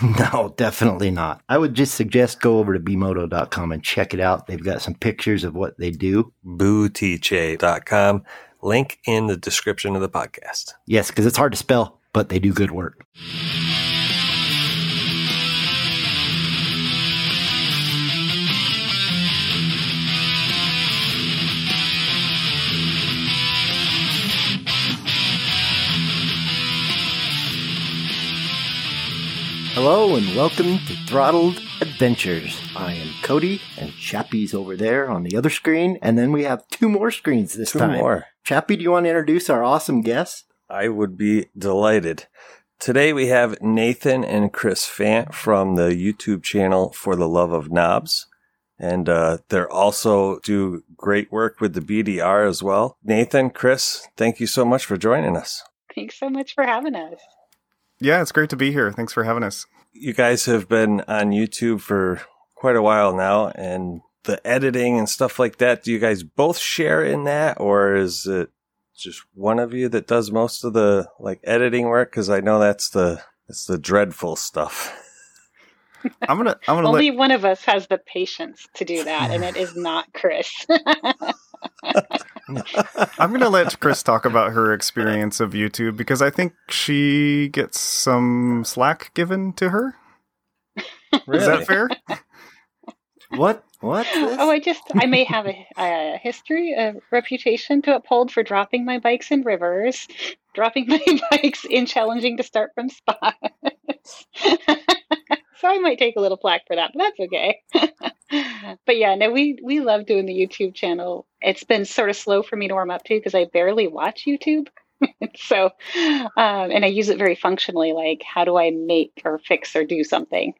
No, definitely not. I would just suggest go over to bmoto.com and check it out. They've got some pictures of what they do. Bootiche.com. Link in the description of the podcast. Yes, because it's hard to spell, but they do good work. Hello and welcome to Throttled Adventures. I am Cody and Chappie's over there on the other screen, and then we have two more screens this Two time. more. Chappie, do you want to introduce our awesome guests? I would be delighted. Today we have Nathan and Chris Fant from the YouTube channel For the Love of Knobs. And uh, they're also do great work with the BDR as well. Nathan, Chris, thank you so much for joining us. Thanks so much for having us. Yeah, it's great to be here. Thanks for having us. You guys have been on YouTube for quite a while now, and the editing and stuff like that. Do you guys both share in that, or is it just one of you that does most of the like editing work? Because I know that's the that's the dreadful stuff. I'm gonna I'm gonna Only let one of us has the patience to do that, and it is not Chris. I'm gonna let Chris talk about her experience of YouTube because I think she gets some slack given to her. Is that fair? What? What? oh, I just, I may have a, a history, a reputation to uphold for dropping my bikes in rivers, dropping my bikes in challenging to start from spots. so I might take a little plaque for that, but that's okay. but yeah, no, we we love doing the YouTube channel. It's been sort of slow for me to warm up to because I barely watch YouTube. so, um, and I use it very functionally. Like, how do I make or fix or do something?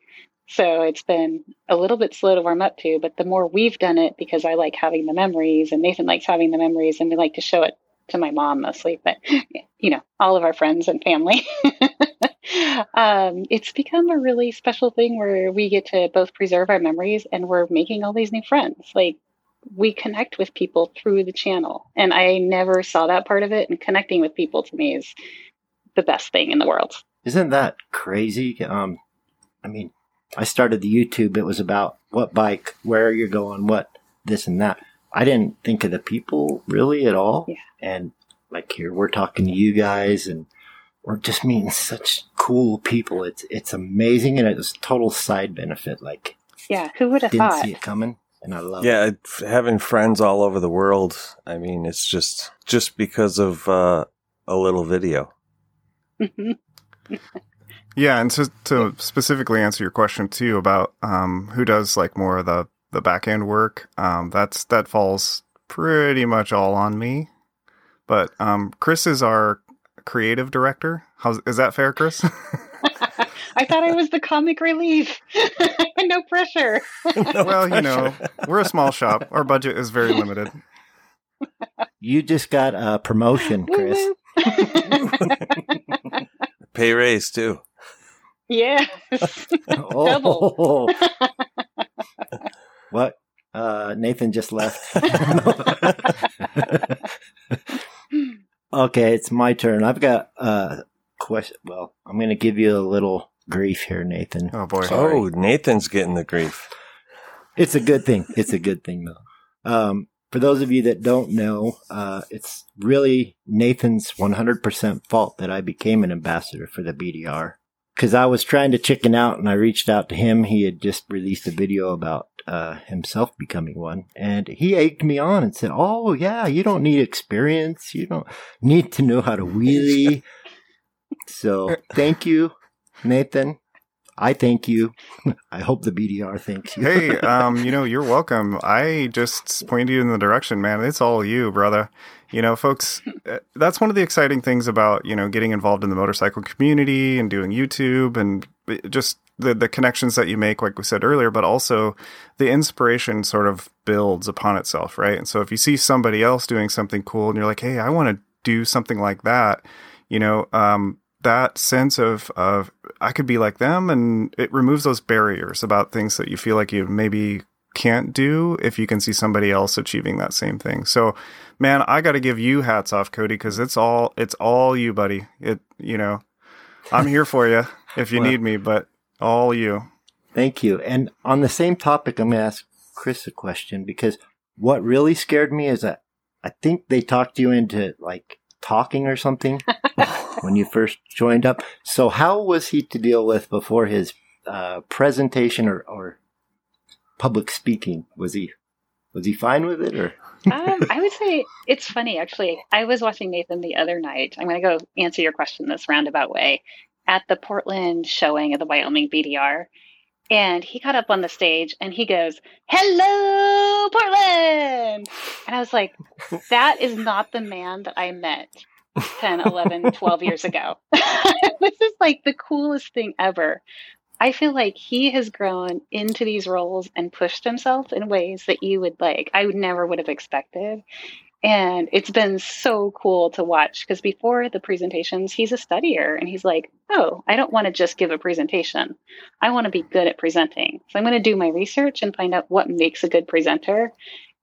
So it's been a little bit slow to warm up to, but the more we've done it, because I like having the memories and Nathan likes having the memories and we like to show it to my mom mostly, but you know, all of our friends and family. um, it's become a really special thing where we get to both preserve our memories and we're making all these new friends. Like we connect with people through the channel. And I never saw that part of it. And connecting with people to me is the best thing in the world. Isn't that crazy? Um, I mean, I started the YouTube. It was about what bike, where you're going, what this and that. I didn't think of the people really at all. Yeah. And like here, we're talking to you guys, and we're just meeting such cool people. It's it's amazing, and it's a total side benefit. Like Yeah, who would have thought? didn't thought? see it coming, and I love it. Yeah, f- having friends all over the world. I mean, it's just just because of uh, a little video. Yeah, and to to specifically answer your question too about um, who does like more of the the back end work, um, that's that falls pretty much all on me. But um, Chris is our creative director. How's is that fair, Chris? I thought I was the comic relief. no pressure. well, you know, we're a small shop. Our budget is very limited. You just got a promotion, Chris. Pay raise too. yes. oh, what? Uh, Nathan just left. okay, it's my turn. I've got a question. Well, I'm going to give you a little grief here, Nathan. Oh boy. Oh, Nathan's getting the grief. It's a good thing. It's a good thing, though. Um, for those of you that don't know, uh, it's really Nathan's 100% fault that I became an ambassador for the BDR. Because I was trying to chicken out and I reached out to him. He had just released a video about uh, himself becoming one. And he egged me on and said, Oh, yeah, you don't need experience. You don't need to know how to wheelie. So thank you, Nathan. I thank you. I hope the BDR thanks you. hey, um, you know, you're welcome. I just pointed you in the direction, man. It's all you, brother. You know, folks, uh, that's one of the exciting things about, you know, getting involved in the motorcycle community and doing YouTube and just the, the connections that you make, like we said earlier, but also the inspiration sort of builds upon itself, right? And so if you see somebody else doing something cool and you're like, hey, I want to do something like that, you know, um, that sense of of I could be like them, and it removes those barriers about things that you feel like you maybe can't do if you can see somebody else achieving that same thing. So, man, I got to give you hats off, Cody, because it's all it's all you, buddy. It you know, I'm here for you if you well, need me, but all you. Thank you. And on the same topic, I'm going to ask Chris a question because what really scared me is that I think they talked you into like talking or something when you first joined up. So how was he to deal with before his uh, presentation or, or public speaking? Was he was he fine with it or? um, I would say it's funny actually. I was watching Nathan the other night. I'm going to go answer your question this roundabout way at the Portland showing of the Wyoming BDR. And he got up on the stage and he goes, Hello, Portland. And I was like, That is not the man that I met 10, 11, 12 years ago. this is like the coolest thing ever. I feel like he has grown into these roles and pushed himself in ways that you would like, I would never would have expected. And it's been so cool to watch because before the presentations, he's a studier and he's like, Oh, I don't want to just give a presentation. I want to be good at presenting. So I'm going to do my research and find out what makes a good presenter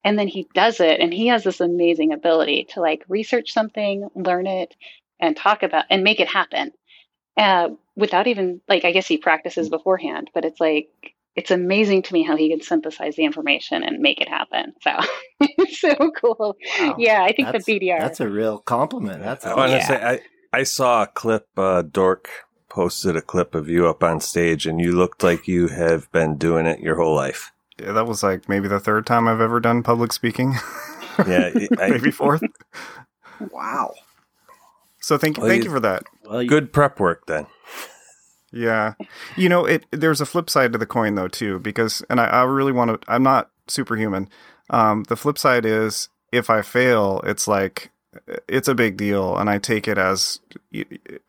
and then he does it and he has this amazing ability to like research something learn it and talk about and make it happen. Uh, without even like i guess he practices beforehand but it's like it's amazing to me how he can synthesize the information and make it happen. So it's so cool. Wow. yeah i think that's, the bdr that's a real compliment. That's i want to say i i saw a clip uh, dork posted a clip of you up on stage and you looked like you have been doing it your whole life. yeah, that was like maybe the third time I've ever done public speaking. yeah, I, maybe fourth. wow. So thank well, thank you, you for that. Well, you, Good prep work then. Yeah, you know it. There's a flip side to the coin though too, because and I, I really want to. I'm not superhuman. Um, the flip side is if I fail, it's like it's a big deal, and I take it as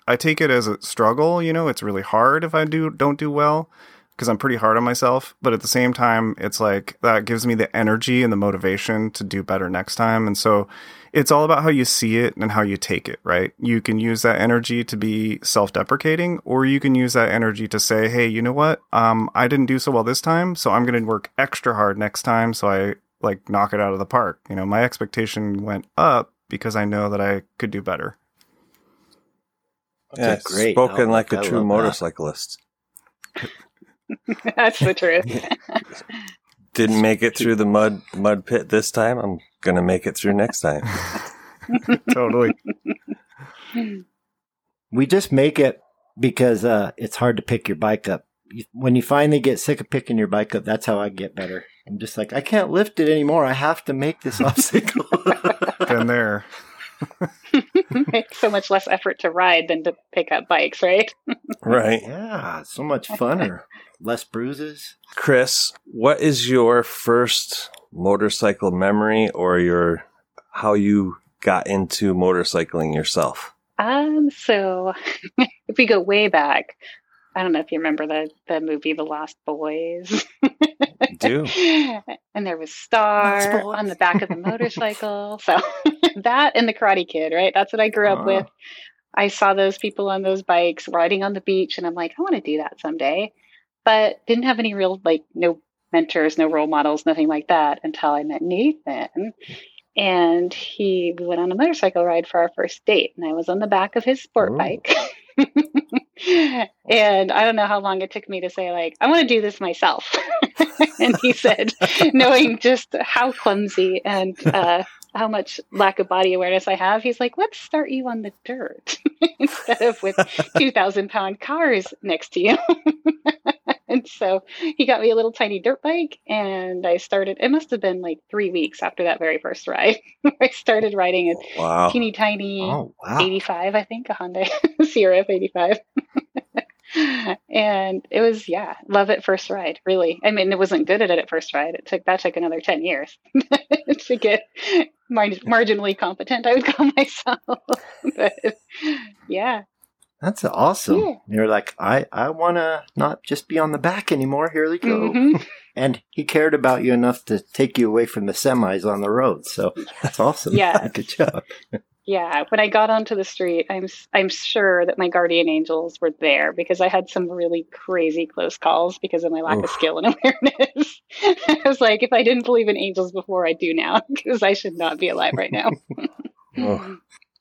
I take it as a struggle. You know, it's really hard if I do don't do well because I'm pretty hard on myself. But at the same time, it's like that gives me the energy and the motivation to do better next time. And so it's all about how you see it and how you take it, right? You can use that energy to be self deprecating, or you can use that energy to say, hey, you know what? Um, I didn't do so well this time, so I'm going to work extra hard next time. So I like knock it out of the park. You know, my expectation went up because I know that I could do better. Yeah, great. Spoken like a true motorcyclist. That's the truth. Didn't make it through the mud mud pit this time. I'm gonna make it through next time. totally. We just make it because uh, it's hard to pick your bike up. When you finally get sick of picking your bike up, that's how I get better. I'm just like, I can't lift it anymore. I have to make this obstacle. Been there. Make so much less effort to ride than to pick up bikes, right? right. Yeah, so much funner. Less bruises. Chris, what is your first motorcycle memory or your how you got into motorcycling yourself? Um, so if we go way back, I don't know if you remember the the movie The Lost Boys. do. And there was Star on the back of the motorcycle. so that and the Karate Kid, right? That's what I grew up uh. with. I saw those people on those bikes riding on the beach, and I'm like, I want to do that someday but didn't have any real like no mentors, no role models, nothing like that until I met Nathan. And he we went on a motorcycle ride for our first date, and I was on the back of his sport Ooh. bike. and I don't know how long it took me to say, like, I want to do this myself. and he said, knowing just how clumsy and uh, how much lack of body awareness I have, he's like, let's start you on the dirt instead of with 2,000 pound cars next to you. And so he got me a little tiny dirt bike, and I started. It must have been like three weeks after that very first ride. I started riding a Wow. teeny tiny Oh, wow. 85, I think, a Honda CRF 85. and it was, yeah, love at first ride, really. I mean, it wasn't good at it at first ride. It took, that took another 10 years to get mar- marginally competent, I would call myself. but yeah, That's awesome. Yeah. You're like, I, I want to not just be on the back anymore. Here we go. Mhm. And he cared about you enough to take you away from the semis on the road. So that's awesome. Yeah. Good job. yeah. When I got onto the street, I'm, I'm sure that my guardian angels were there because I had some really crazy close calls because of my lack of skill and awareness. I was like, if I didn't believe in angels before, I do now because I should not be alive right now. Oh.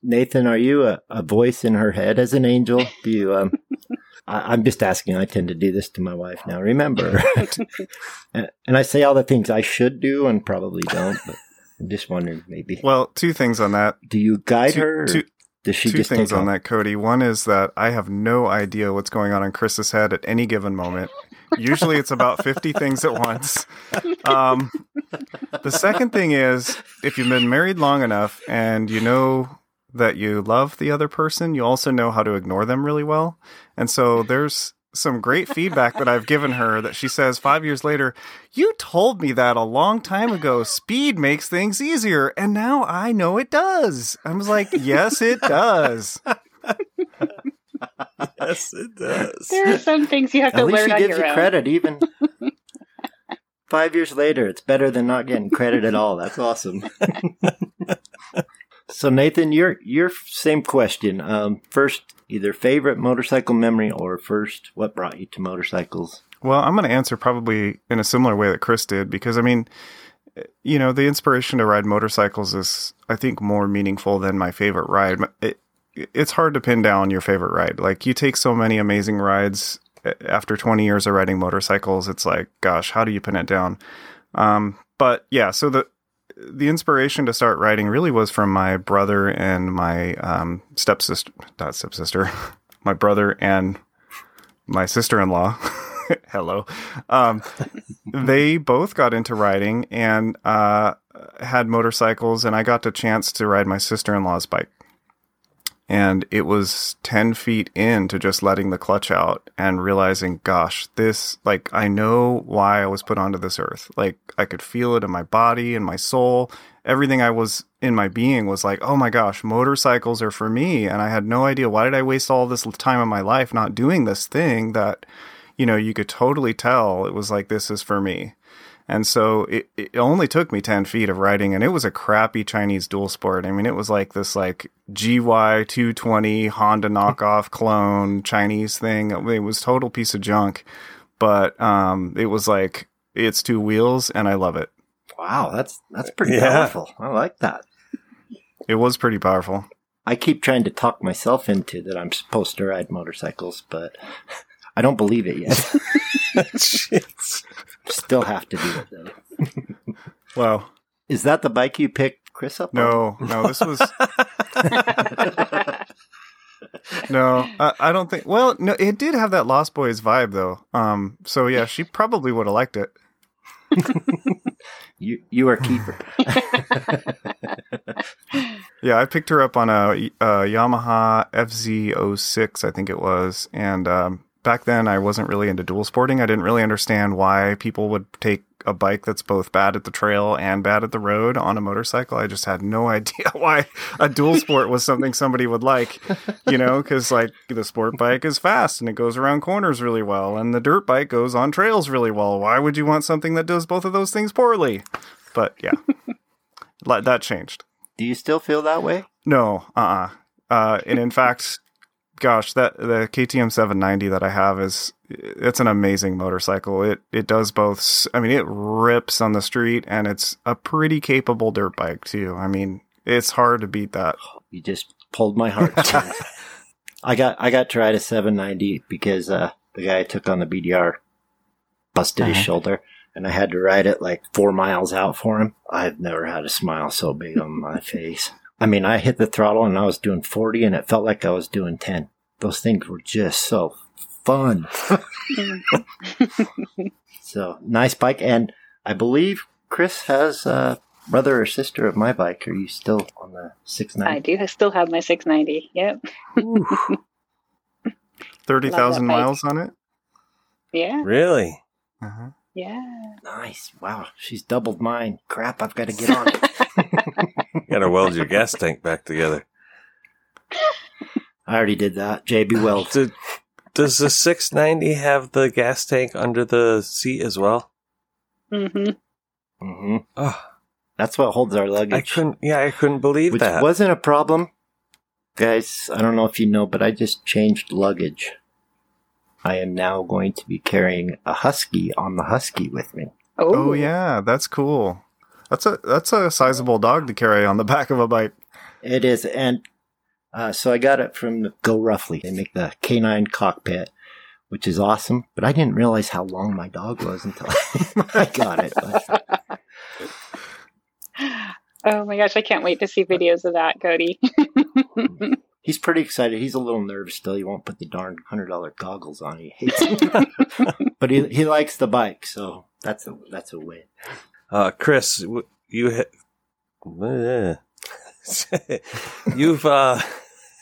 Nathan, are you a, a voice in her head as an angel? Do you, um, I, I'm just asking. I tend to do this to my wife now. Remember, and, and I say all the things I should do and probably don't. But I'm just wondering, maybe Well, two things on that. do you guide Two- her? Two- does she Two just things on off? that, Cody. One is that I have no idea what's going on in Chris's head at any given moment. Usually it's about 50 things at once. Um, the second thing is if you've been married long enough and you know that you love the other person, you also know how to ignore them really well. And so there's some great feedback that I've given her that she says five years later, You told me that a long time ago. Speed makes things easier. And now I know it does. I was like, Yes, it does. yes, it does. there are some things you have to At least learn she on gives your you own. credit, even five years later. It's better than not getting credit at all. That's awesome. so, Nathan, your your same question. Um, first, either favorite motorcycle memory or first, what brought you to motorcycles? Well, I'm going to answer probably in a similar way that Chris did because I mean, you know, the inspiration to ride motorcycles is, I think, more meaningful than my favorite ride. It, it's hard to pin down your favorite ride. Like, you take so many amazing rides after 20 years of riding motorcycles. It's like, gosh, how do you pin it down? Um, but yeah, so the the inspiration to start writing really was from my brother and my um, stepsister, not stepsister, my brother and my sister in law. Hello. Um, they both got into riding and uh, had motorcycles, and I got the chance to ride my sister in law's bike. And it was 10 feet into just letting the clutch out and realizing, gosh, this, like, I know why I was put onto this earth. Like, I could feel it in my body and my soul. Everything I was in my being was like, oh my gosh, motorcycles are for me. And I had no idea why did I waste all this time of my life not doing this thing that, you know, you could totally tell it was like, this is for me. And so it, it only took me 10 feet of riding and it was a crappy Chinese dual sport. I mean, it was like this like GY 220 Honda knockoff clone Chinese thing. It was total piece of junk, but, um, it was like, it's two wheels and I love it. Wow, that's that's pretty Yeah. powerful. I like that. It was pretty powerful. I keep trying to talk myself into that I'm supposed to ride motorcycles, but I don't believe it yet. Still have to do it though. Wow. Is that the bike you picked Chris up? on? No, no, this was, no, I, I don't think, well, no, it did have that Lost Boys vibe though. Um, so yeah, she probably would have liked it. You you are keeper. Yeah, I picked her up on a, a Yamaha FZ06, I think it was. And um, back then, I wasn't really into dual sporting. I didn't really understand why people would take a bike that's both bad at the trail and bad at the road on a motorcycle. I just had no idea why a dual sport was something somebody would like, you know, because like the sport bike is fast and it goes around corners really well, and the dirt bike goes on trails really well. Why would you want something that does both of those things poorly? But yeah, that changed. Do you still feel that way? No, uh-uh. Uh And in fact, gosh, that the KTM 790 that I have is it's an amazing motorcycle. It it does both. I mean, it rips on the street, and it's a pretty capable dirt bike too. I mean, it's hard to beat that. You just pulled my heart. I got I got to ride a 790 because uh, the guy I took on the BDR busted his Uh-huh. shoulder, and I had to ride it like four miles out for him. I've never had a smile so big on my face. I mean, I hit the throttle and I was doing 40, and it felt like I was doing 10. Those things were just so fun. so nice bike, and I believe Chris has a brother or sister of my bike. Are you still on the 690? I ninety? do still have my 690. Yep. Thirty thousand bike. miles on it. Yeah. Really? Uh-huh. Yeah. Nice. Wow, she's doubled mine. Crap, I've got to get on it. You gotta weld your gas tank back together. I already did that. JB Weld. Did, does the 690 have the gas tank under the seat as well? Mm hmm Mm hmm Oh, That's what holds our luggage. I couldn't. Yeah, I couldn't believe which that. wasn't a problem. Guys, I don't know if you know, but I just changed luggage. I am now going to be carrying a husky on the husky with me. Oh yeah, that's cool. That's a that's a sizable dog to carry on the back of a bike. It is, and uh, so I got it from the Go Roughly. They make the canine cockpit, which is awesome. But I didn't realize how long my dog was until I got it. But Oh my gosh, I can't wait to see videos of that, Cody. he's pretty excited. He's a little nervous still. He won't put the darn hundred dollar goggles on. He hates it, but he he likes the bike, so that's a that's a win. Uh, Chris, you ha- you've uh,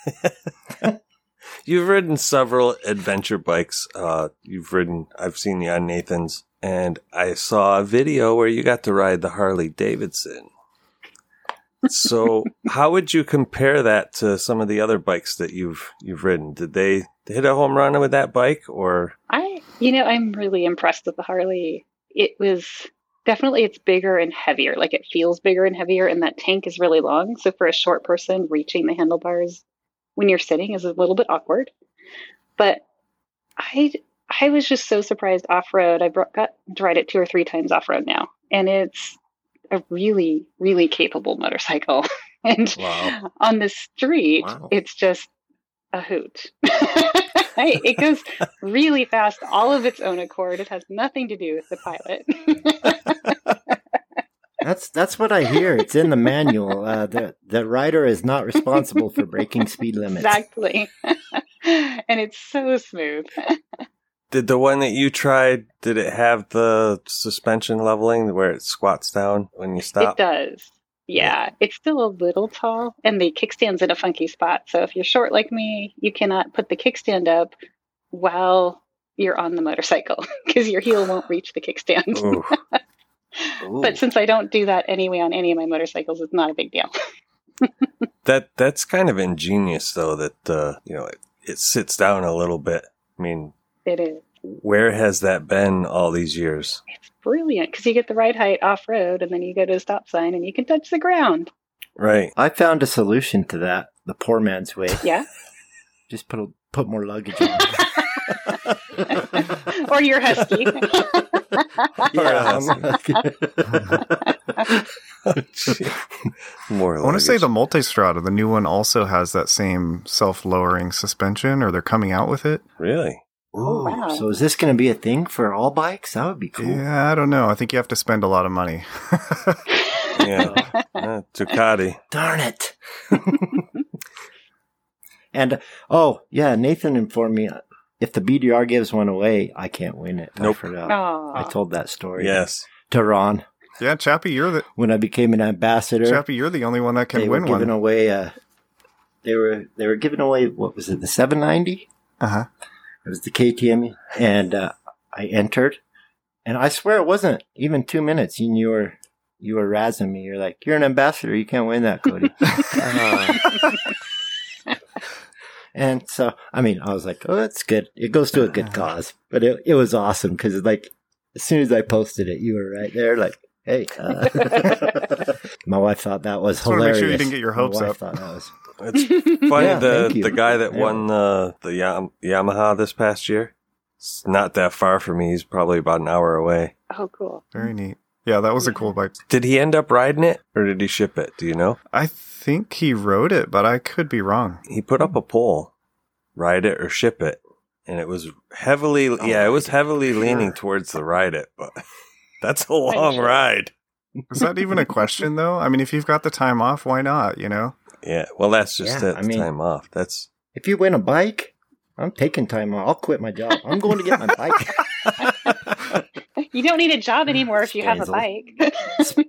you've ridden several adventure bikes. Uh, you've ridden. I've seen you on Nathan's, and I saw a video where you got to ride the Harley Davidson. So, how would you compare that to some of the other bikes that you've you've ridden? Did they hit a home run with that bike, or I, you know, I'm really impressed with the Harley. It was definitely it's bigger and heavier. Like it feels bigger and heavier, and that tank is really long. So for a short person, reaching the handlebars when you're sitting is a little bit awkward. But I, I was just so surprised off road. I brought, got to ride it two or three times off road now, and it's a really, really capable motorcycle. and Wow. on the street, Wow. it's just a hoot. it goes really fast, all of its own accord. It has nothing to do with the pilot. That's that's what I hear. It's in the manual. Uh, the the rider is not responsible for breaking speed limits. exactly. and it's so smooth. did the one that you tried? Did it have the suspension leveling where it squats down when you stop? It does. Yeah, it's still a little tall, and the kickstand's in a funky spot. So if you're short like me, you cannot put the kickstand up while you're on the motorcycle because your heel won't reach the kickstand. Ooh. Ooh. But since I don't do that anyway on any of my motorcycles, it's not a big deal. That that's kind of ingenious, though. That uh, you know it, it sits down a little bit. I mean, It is. where has that been all these years? It's brilliant because you get the right height off road and then you go to a stop sign and you can touch the ground. Right. I found a solution to that. The poor man's way. Yeah. Just put a, put more luggage on. or your husky. yeah. More. I want to say luggage. the Multistrada, the new one, also has that same self-lowering suspension, or they're coming out with it. really. Ooh, wow. So is this going to be a thing for all bikes? That would be cool. Yeah, I don't know. I think you have to spend a lot of money. Yeah. Uh, Ducati. Darn it. and oh yeah, Nathan informed me if the BDR gives one away, I can't win it. I Nope. forgot. Aw. I told that story. Yes. To Ron yeah, Chappie, you're the when I became an ambassador. Chappie, you're the only one that can they were win giving one. away. Uh, they were they were giving away what was it the 790? Uh huh. It was the KTM, and uh, I entered, and I swear it wasn't even two minutes. And you were you were razzing me. You're like, "You're an ambassador. You can't win that, Cody." Uh, and so, I mean, I was like, "Oh, that's good. It goes to a good cause." But it it was awesome because like as soon as I posted it, you were right there, like. Hey, uh, my wife thought that was Just hilarious. make sure you didn't get your hopes My hopes wife up. Thought that was It's funny. Yeah, the the guy that Yeah. won the the Yam- Yamaha this past year. It's not that far from me. He's probably about an hour away. oh, cool. Very neat. Yeah, that was a cool bike. Did he end up riding it, or did he ship it? Do you know? I think he wrote it, but I could be wrong. He put up a poll. ride it or ship it. And it was heavily, Oh, yeah, it was oh, heavily sure. leaning towards the ride it, but that's a long sure. ride. Is that even a question though? I mean, if you've got the time off, why not? You know? Yeah, well, that's just Yeah, it. I mean- time off. That's If you win a bike, I'm taking time off. I'll quit my job. I'm going to get my bike. You don't need a job anymore if you have a bike.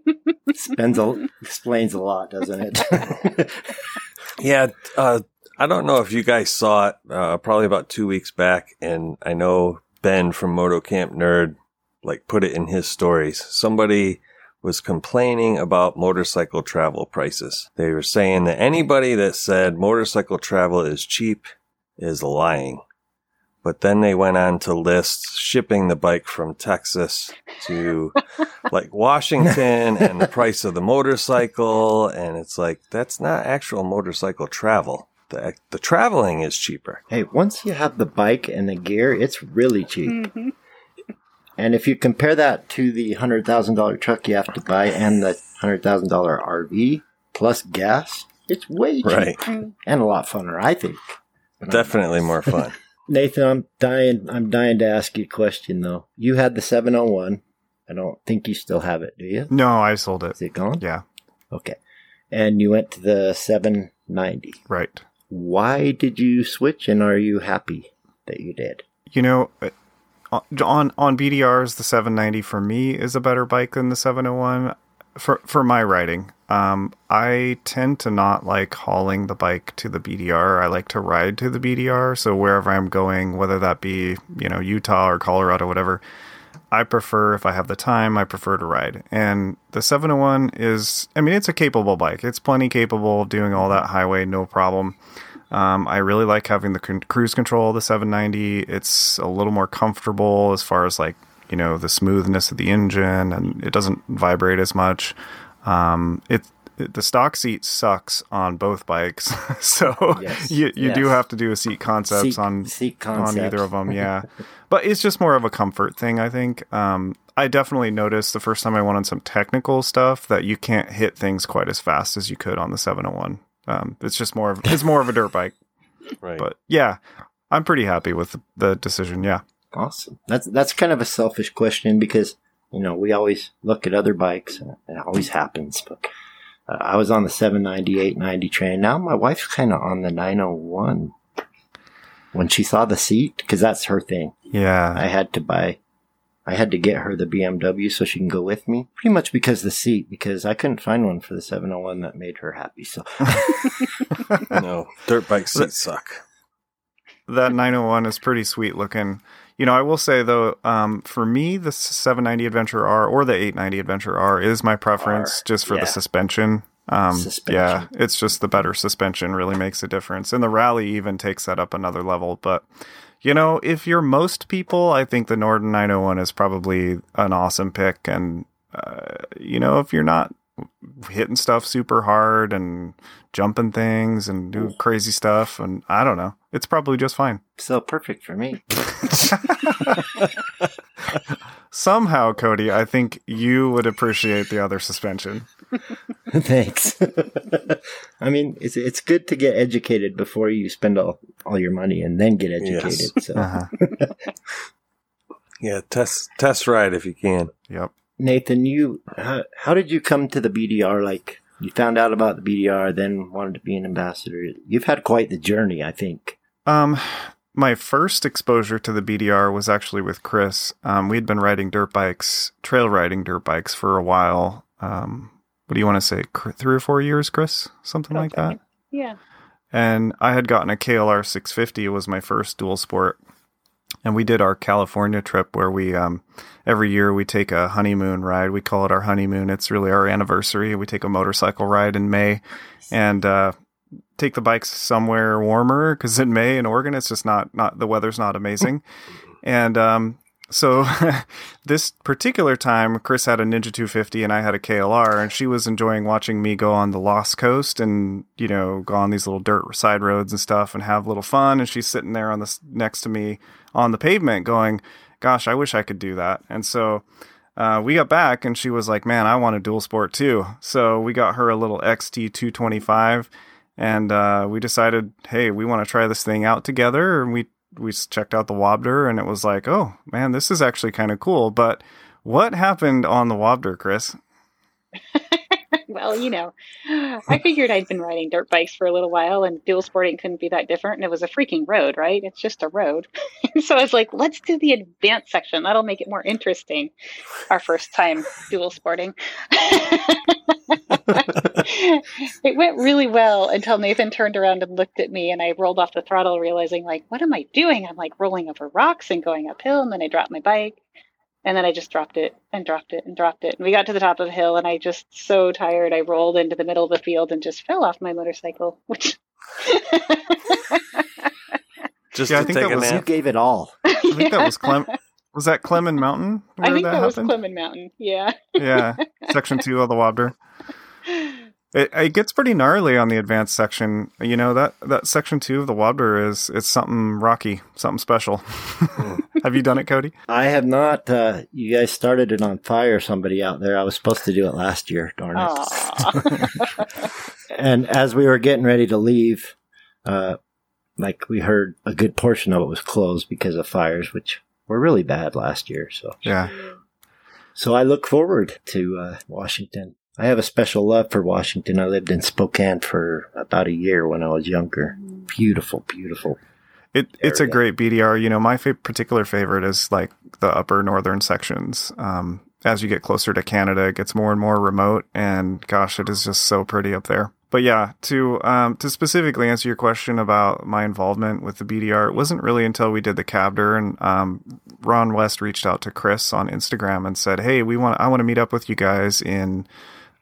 Spends a, explains a lot, doesn't it? Yeah, uh, I don't know if you guys saw it, uh, probably about two weeks back, and I know Ben from Moto Camp Nerd, like, put it in his stories. Somebody was complaining about motorcycle travel prices. They were saying that anybody that said motorcycle travel is cheap is lying. But then they went on to list shipping the bike from Texas to like Washington and the price of the motorcycle. And it's like, that's not actual motorcycle travel. The, the traveling is cheaper. hey, once you have the bike and the gear, it's really cheap. Mhm. And if you compare that to the hundred thousand dollar truck you have to buy and the hundred thousand dollar RV plus gas, it's way cheaper Right. Mm. and a lot funner, I think. But I'm Definitely more fun. Nathan, I'm dying. I'm dying to ask you a question though. You had the 701. I don't think you still have it, do you? No, I sold it. Is it gone? Yeah, Okay. And you went to the 790. right. Why did you switch, and are you happy that you did? You know, uh, on on BDRs, the 790 for me is a better bike than the 701 for for my riding. Um, I tend to not like hauling the bike to the BDR. I like to ride to the BDR. So wherever I'm going, whether that be you know Utah or Colorado, whatever, I prefer if I have the time. I prefer to ride. And the 701 is, I mean, it's a capable bike. It's plenty capable of doing all that highway, no problem. Um, I really like having the cruise control of the 790. It's a little more comfortable as far as like you know the smoothness of the engine, and it doesn't vibrate as much. Um, it, it the stock seat sucks on both bikes, so Yes, you you do have to do a seat concepts Seat- on seat on either of them. Yeah, but it's just more of a comfort thing, I think. Um, I definitely noticed the first time I went on some technical stuff that you can't hit things quite as fast as you could on the 701. Um, it's just more of it's more of a dirt bike. Right. But yeah, I'm pretty happy with the, the decision. Yeah. Awesome. That's that's kind of a selfish question because you know we always look at other bikes. and It always happens, but uh, I was on the 790, 890 train. Now my wife's kind of on the 901. When she saw the seat, because that's her thing. Yeah. I had to buy, I had to get her the BMW so she can go with me. Pretty much because the seat, because I couldn't find one for the 701 that made her happy. So no, dirt bike seats suck. that 901 is pretty sweet looking. You know, I will say though, um, for me, the 790 Adventure R or the 890 Adventure R is my preference R, just for yeah. the suspension. Um, Suspension. Yeah, it's just the better suspension really makes a difference. And the rally even takes that up another level. But, you know, if you're most people, I think the Norden 901 is probably an awesome pick. And, uh, you know, if you're not hitting stuff super hard and jumping things and do crazy stuff, and I don't know, it's probably just fine. so perfect for me. Somehow, Cody, I think you would appreciate the other suspension. Thanks. I mean, it's it's good to get educated before you spend all, all your money and then get educated. Yes. So Uh-huh. Yeah, test test ride if you can. Yep. Nathan, you how, how did you come to the BDR? Like you found out about the BDR, then wanted to be an ambassador. You've had quite the journey, I think. Um, my first exposure to the BDR was actually with Chris. Um, we'd been riding dirt bikes, trail riding dirt bikes for a while. Um, what do you want to say? Three or four years, Chris? Something like that. Yeah. and I had gotten a KLR 650. It was my first dual sport, and we did our California trip where we um, every year we take a honeymoon ride. We call it our honeymoon. It's really our anniversary. We take a motorcycle ride in May, and uh, take the bikes somewhere warmer because in May in Oregon it's just not not the weather's not amazing, and um, so this particular time, Chris had a Ninja 250 and I had a KLR, and she was enjoying watching me go on the Lost Coast and you know go on these little dirt side roads and stuff and have a little fun. And she's sitting there on this next to me on the pavement, going, "Gosh, I wish I could do that." And so. Uh, we got back and she was like, "Man, I want a dual sport too." So we got her a little XT 225, and uh, we decided, hey, we want to try this thing out together, and we we checked out the Wobder, and it was like, oh man, this is actually kind of cool. But what happened on the Wobder, Chris? well, you know, I figured I'd been riding dirt bikes for a little while and dual sporting couldn't be that different. And it was a freaking road, right? It's just a road. so I was like, let's do the advanced section. That'll make it more interesting. Our first time dual sporting. it went really well until Nathan turned around and looked at me and I rolled off the throttle, realizing, like, what am I doing? I'm like rolling over rocks and going uphill. And then I dropped my bike and then I just dropped it and dropped it and dropped it. And we got to the top of a hill, and I just so tired, I rolled into the middle of the field and just fell off my motorcycle. Which Just Yeah, I to think take that a was- nap. You gave it all. I think that was Clem. Was that Clemans Mountain? I where think that, was happened? Clemans Mountain. Yeah. yeah, section two of the Wobder. It, it gets pretty gnarly on the advanced section. You know that that section two of the Wobder is it's something rocky, something special. Hmm. Have you done it, Cody? I have not. Uh, you guys started it on fire. Somebody out there. I was supposed to do it last year. Darn it. And as we were getting ready to leave, uh, like we heard a good portion of it was closed because of fires, which were really bad last year. So, Yeah, so I look forward to uh, Washington. I have a special love for Washington. I lived in Spokane for about a year when I was younger. Beautiful, beautiful. It it's a great BDR. You know, my fa- particular favorite is like the upper northern sections. Um, as you get closer to Canada, it gets more and more remote, and gosh, it is just so pretty up there. But yeah, to um, to specifically answer your question about my involvement with the BDR, it wasn't really until we did the Cabder and um, Ron West reached out to Chris on Instagram and said, "Hey, we want I want to meet up with you guys in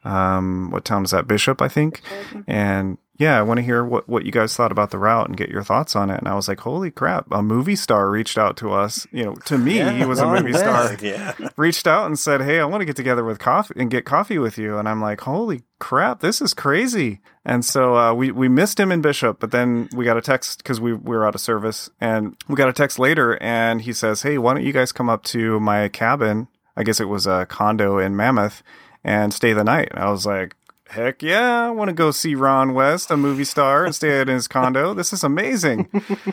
um, what town is that? Bishop, I think." And yeah, I want to hear what, what you guys thought about the route and get your thoughts on it. And I was like, holy crap, a movie star reached out to us. You know, to me, Yeah, he was a movie star. yeah. Reached out and said, hey, I want to get together with coffee and get coffee with you. And I'm like, holy crap, this is crazy. And so uh, we, we missed him in Bishop, but then we got a text because we, we were out of service. And we got a text later and he says, hey, why don't you guys come up to my cabin? I guess it was a condo in Mammoth and stay the night. And I was like, heck yeah, I want to go see Ron West, a movie star, and stay at his condo. This is amazing.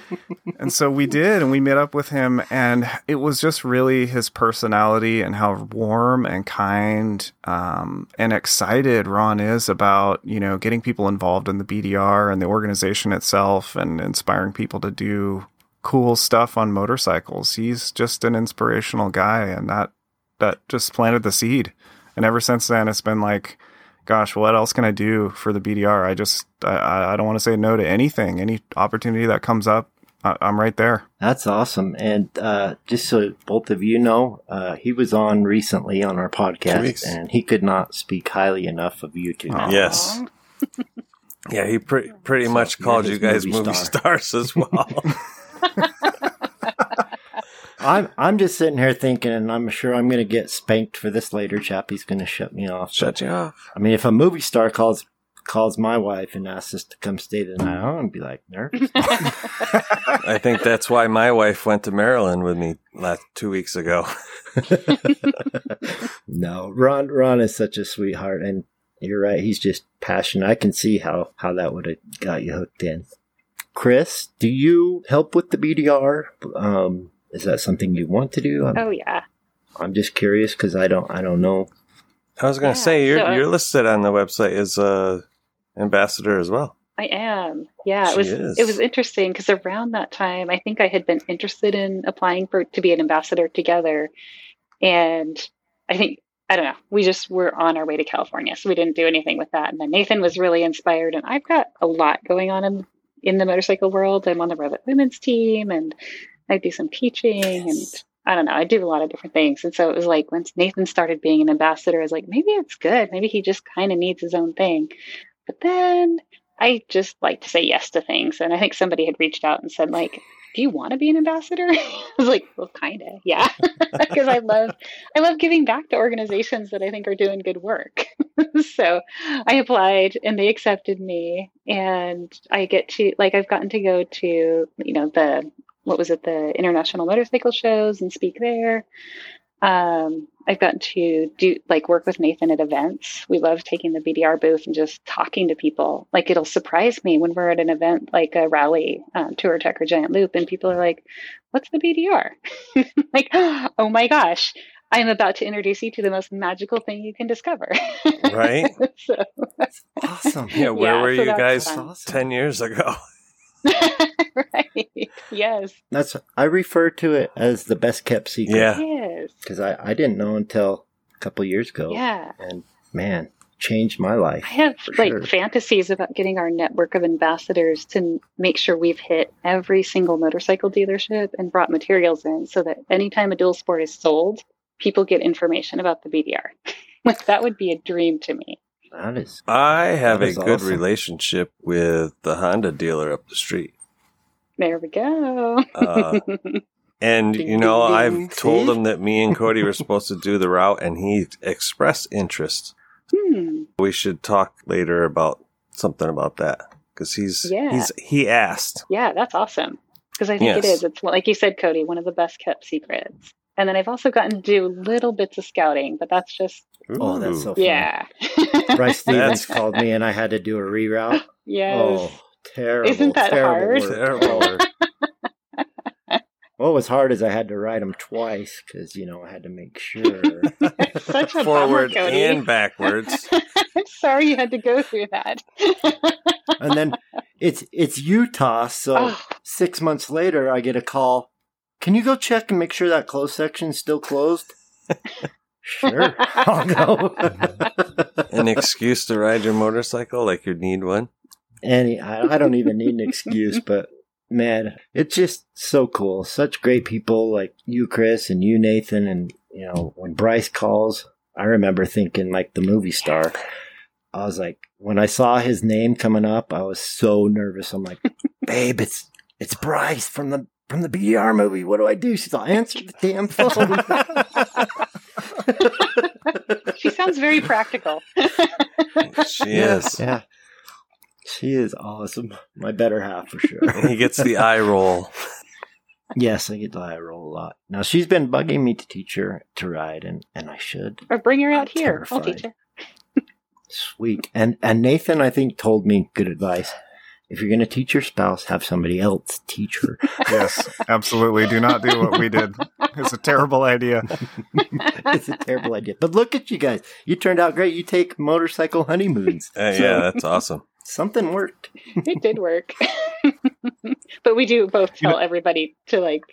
and so we did, and we met up with him, and it was just really his personality and how warm and kind um, and excited Ron is about, you know, getting people involved in the BDR and the organization itself and inspiring people to do cool stuff on motorcycles. He's just an inspirational guy, and that that just planted the seed. And ever since then, it's been like, gosh, what else can I do for the BDR? I just, I, I don't want to say no to anything. Any opportunity that comes up, I, I'm right there. That's awesome. And uh, just so both of you know, uh, he was on recently on our podcast, and he could not speak highly enough of you two. Aw. Yes. Yeah, he pre- pretty So much you're called you guys movie movie, star. stars as well. I'm I'm just sitting here thinking, and I'm sure I'm going to get spanked for this later. Chappie's going to shut me off. Shut you off. I mean, if a movie star calls calls my wife and asks us to come stay the night, I'm going to be like, nervous. I think that's why my wife went to Maryland with me last two weeks ago. no, Ron Ron is such a sweetheart, and you're right. He's just passionate. I can see how how that would have got you hooked in. Chris, do you help with the BDR? Um, is that something you want to do? I'm, oh yeah. I'm just curious because I don't I don't know. I was going Yeah, to say you're so- you're listed on the website as a ambassador as well. I am. Yeah, She it was is. it was interesting because around that time, I think I had been interested in applying for to be an ambassador together, and I think I don't know. We just were on our way to California, so we didn't do anything with that. And then Nathan was really inspired, and I've got a lot going on in in the motorcycle world. I'm on the Revit Women's team, and I do some teaching, and I don't know. I do a lot of different things, and so it was like once Nathan started being an ambassador, I was like, maybe it's good. Maybe he just kind of needs his own thing. But then I just like to say yes to things. And I think somebody had reached out and said, like, do you want to be an ambassador? I was like, well, kind of, yeah, because I love, I love giving back to organizations that I think are doing good work. so I applied, and they accepted me, and I get to, like, I've gotten to go to, you know, the what was it, the international motorcycle shows and speak there. Um, I've gotten to do like work with Nathan at events. We love taking the BDR booth and just talking to people. Like it'll surprise me when we're at an event like a rally, um, Touratech or giant loop, and people are like, "What's the BDR?" like, oh my gosh, I'm about to introduce you to the most magical thing you can discover. Right? so, Awesome. Yeah, where Yeah, were so you guys fun. Awesome. 10 years ago? right. Yes. That's I refer to it as the best kept secret. Yeah. Yes. because I, I didn't know until a couple years ago. Yeah. and man, changed my life. I have like sure. fantasies about getting our network of ambassadors to make sure we've hit every single motorcycle dealership and brought materials in so that anytime a dual sport is sold, people get information about the BDR. like that would be a dream to me. That is I have a is good awesome. relationship with the Honda dealer up the street. There we go. Uh, And, Ding, you know, ding, I've ding. told him that me and Cody were supposed to do the route and he expressed interest. hmm. We should talk later about something about that because he's, Yeah. he's, he asked. Yeah, that's awesome. Because I think it Yes. is. It's like you said, Cody, one of the best kept secrets. And then I've also gotten to do little bits of scouting, but that's just oh, that's so fun. yeah. Bryce Stevens called me and I had to do a reroute. yes. Oh, terrible! Isn't that terrible hard? work. Terrible oh. work. What was hard is I had to write them twice because you know I had to make sure. Such a Forward bummer, Cody. and backwards. I'm sorry you had to go through that. and then it's it's Utah, so Oh, six months later I get a call. Can you go check and make sure that closed section's still closed? sure, I'll go. An excuse to ride your motorcycle like you need one. Any, I, I don't even need an excuse, but man, it's just so cool. Such great people like you, Chris, and you, Nathan, and you know when Bryce calls, I remember thinking like the movie star. I was like, when I saw his name coming up, I was so nervous. I'm like, babe, it's it's Bryce from the from the BDR movie. What do I do? She's like, answer the damn phone. she sounds very practical. She is. yeah, she is awesome. My better half for sure. He gets the eye roll. Yes, I get the eye roll a lot. Now she's been bugging me to teach her to ride, and and I should. or bring her out I'm here. I'll teach her. Sweet. And and Nathan, I think, told me good advice. If you're going to teach your spouse, have somebody else teach her. Yes, absolutely. Do not do what we did. It's a terrible idea. it's a terrible idea. But look at you guys. You turned out great. You take motorcycle honeymoons. Uh, So, yeah, that's awesome. something worked. It did work. but we do both You know- tell everybody to like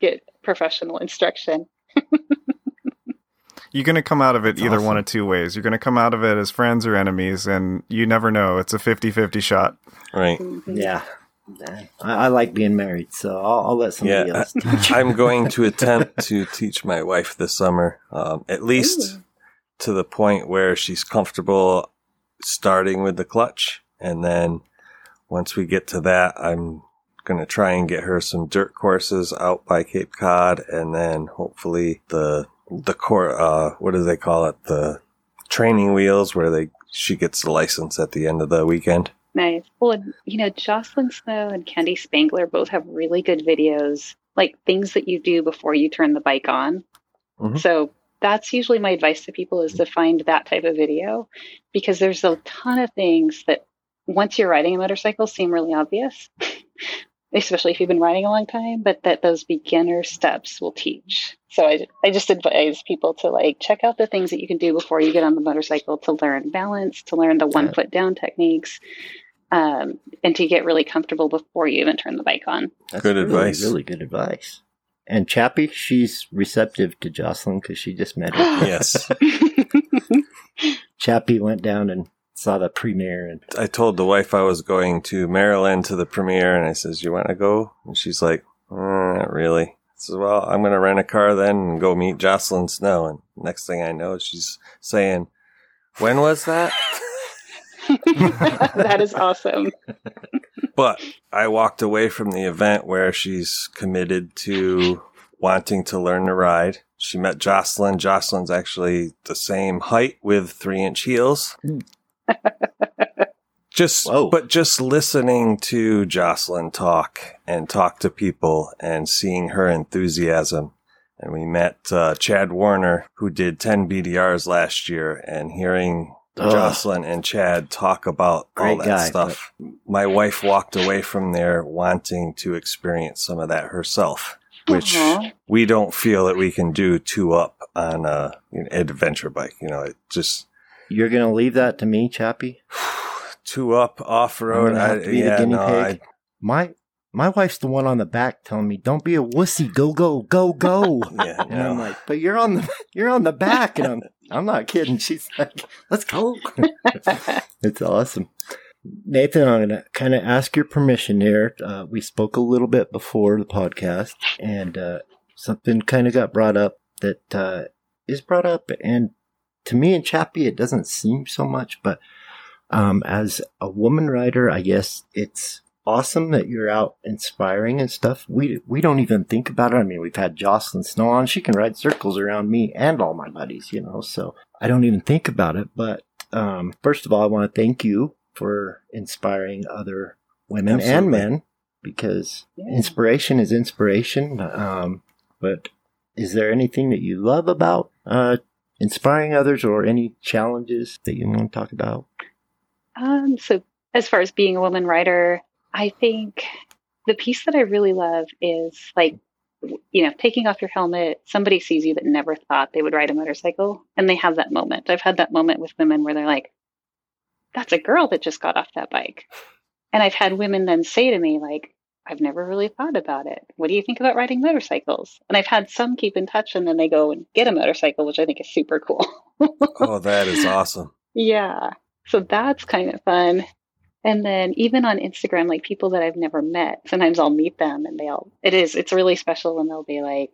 get professional instruction. You're going to come out of it That's either awesome. one of two ways. You're going to come out of it as friends or enemies, and you never know. It's a 50 50 shot. Right. Yeah. I, I like being married, so I'll, I'll let somebody Yeah, else teach. I'm going to attempt to teach my wife this summer, um, at least Ooh. to the point where she's comfortable starting with the clutch. And then once we get to that, I'm going to try and get her some dirt courses out by Cape Cod. And then hopefully the, the core, uh, what do they call it? The training wheels where they, she gets the license at the end of the weekend. Nice. Well, and, you know, Jocelin Snow and Kandi Spangler both have really good videos, like things that you do before you turn the bike on. Mhm. So that's usually my advice to people is to find that type of video because there's a ton of things that once you're riding a motorcycle seem really obvious, especially if you've been riding a long time, but that those beginner steps will teach. So I, I just advise people to like check out the things that you can do before you get on the motorcycle to learn balance, to learn the one foot down techniques, um, and to get really comfortable before you even turn the bike on. That's Good really, advice. Really good advice. And Chappie, she's receptive to Jocelin because she just met her. Yes. Chappie went down and saw the premiere, and I told the wife I was going to Maryland to the premiere, and I says, "You want to go?" And she's like, uh, "Not really." I says, "Well, I'm going to rent a car then and go meet Jocelin Snow." And next thing I know, she's saying, "When was that?" that is awesome. but I walked away from the event where she's committed to wanting to learn to ride. She met Jocelin. Jocelin's actually the same height with three inch heels. just, Whoa. but just listening to Jocelin talk and talk to people and seeing her enthusiasm and we met uh, Chad Warner, who did 10 BDRs last year, and hearing Ugh. Jocelin and Chad talk about all that guy, stuff. My wife walked away from there wanting to experience some of that herself, which Aw. we don't feel that we can do two up on a an adventure bike. You know, it just You're gonna leave that to me, Chappie. two up off road. gonna have to be the yeah, no, pig. My my wife's the one on the back telling me, "Don't be a wussy. Go go go go." Yeah, And I'm like, "But you're on the you're on the back," and I'm I'm not kidding. She's like, "Let's go." it's awesome. Nathan, I'm gonna kind of ask your permission here. Uh, we spoke a little bit before the podcast, and uh, something kind of got brought up that uh, is brought up, and to me and Chappie, it doesn't seem so much, but um, as a woman rider, I guess it's awesome that you're out inspiring and stuff. We we don't even think about it. I mean, we've had Jocelin Snow on; she can ride circles around me and all my buddies, you know. So I don't even think about it. But um, first of all, I want to thank you for inspiring other women and men because Yeah. inspiration is inspiration. Um, but is there anything that you love about uh, inspiring others, or any challenges that you want to talk about? Um, so as far as being a woman rider, I think the piece that I really love is like, you know, taking off your helmet. Somebody sees you that never thought they would ride a motorcycle, and they have that moment. I've had that moment with women where they're like, "That's a girl that just got off that bike," and I've had women then say to me like, "I've never really thought about it. What do you think about riding motorcycles?" And I've had some keep in touch, and then they go and get a motorcycle, which I think is super cool. oh, that is awesome. Yeah. So that's kind of fun. And then even on Instagram, like people that I've never met, sometimes I'll meet them and they'll it is it's really special when they'll be like,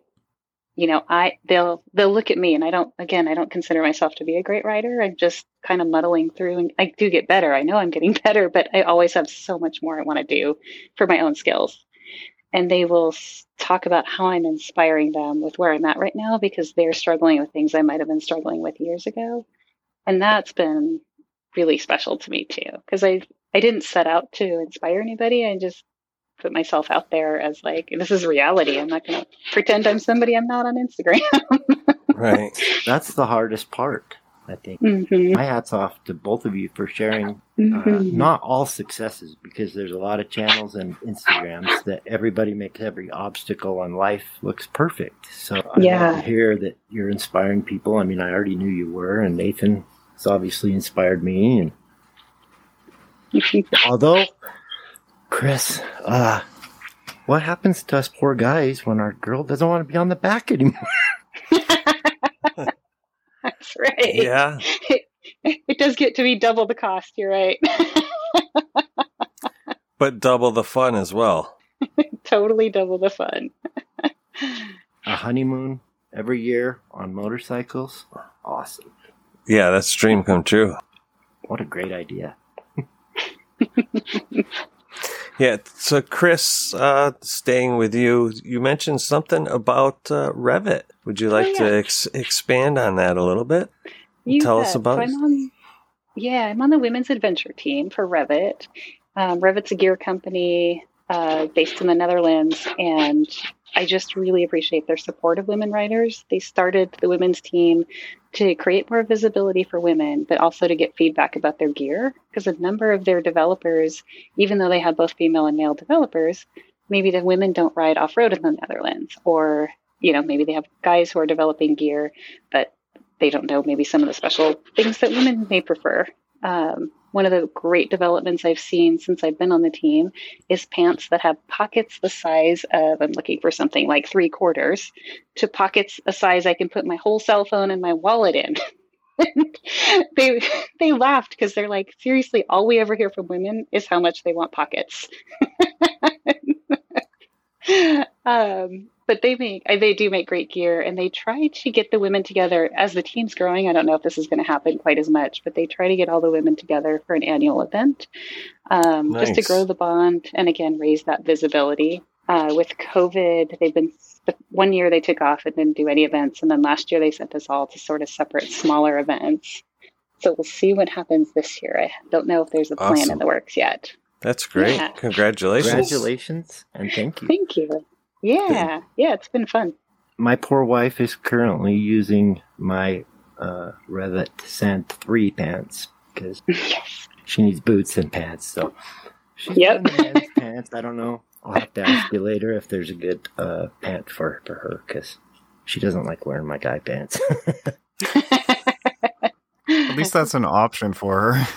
you know, I they'll they'll look at me and I don't again, I don't consider myself to be a great rider. I'm just kind of muddling through and I do get better. I know I'm getting better, but I always have so much more I want to do for my own skills. And they will talk about how I'm inspiring them with where I'm at right now because they're struggling with things I might have been struggling with years ago and that's been really special to me too because i i didn't set out to inspire anybody i just put myself out there as like this is reality i'm not going to pretend i'm somebody i'm not on instagram Right. That's the hardest part, I think. hmm My hat's off to both of you for sharing uh, Mhm. not all successes because there's a lot of channels and Instagrams that everybody makes every obstacle in life looks perfect. So I Yeah. hear that you're inspiring people. I mean, I already knew you were, and Nathan has obviously inspired me. And although, Chris, uh, what happens to us poor guys when our girl doesn't want to be on the back anymore? that's right Yeah. it does get to be double the cost you're right But double the fun as well. totally double the fun A honeymoon every year on motorcycles? Awesome. Yeah, that's dream come true. What a great idea. Yeah. So, Chris, uh, staying with you, you mentioned something about uh, Revit. Would you like Oh, to ex- expand on that a little bit? You Tell us about So it. I'm on, yeah, I'm on the women's adventure team for Revit. Um, Revit's a gear company uh, based in the Netherlands, and I just really appreciate their support of women riders. They started the women's team to create more visibility for women, but also to get feedback about their gear, because a number of their developers, even though they have both female and male developers, maybe the women don't ride off road in the Netherlands, or you know, maybe they have guys who are developing gear, but they don't know maybe some of the special things that women may prefer. Um, one of the great developments I've seen since I've been on the team is pants that have pockets the size of, I'm looking for something like three quarters, to pockets a size I can put my whole cell phone and my wallet in. they they laughed because they're like, seriously, all we ever hear from women is how much they want pockets. um, but they make uh, they do make great gear, and they try to get the women together as the team's growing. I don't know if this is going to happen quite as much, but they try to get all the women together for an annual event, um, just to grow the bond and again raise that visibility. Uh, with COVID, they've been one year they took off and didn't do any events, and then last year they sent us all to sort of separate smaller events. So we'll see what happens this year. I don't know if there's a plan Awesome. in the works yet. That's great. Yeah. Congratulations. Congratulations and thank you. Thank you. Yeah, yeah, it's been fun. my poor wife is currently using my uh, Revit Sand 3 pants because Yes. she needs boots and pants. So she's Yep. pants. I don't know. I'll have to ask you later if there's a good uh, pant for, for her because she doesn't like wearing my guy pants. At least that's an option for her.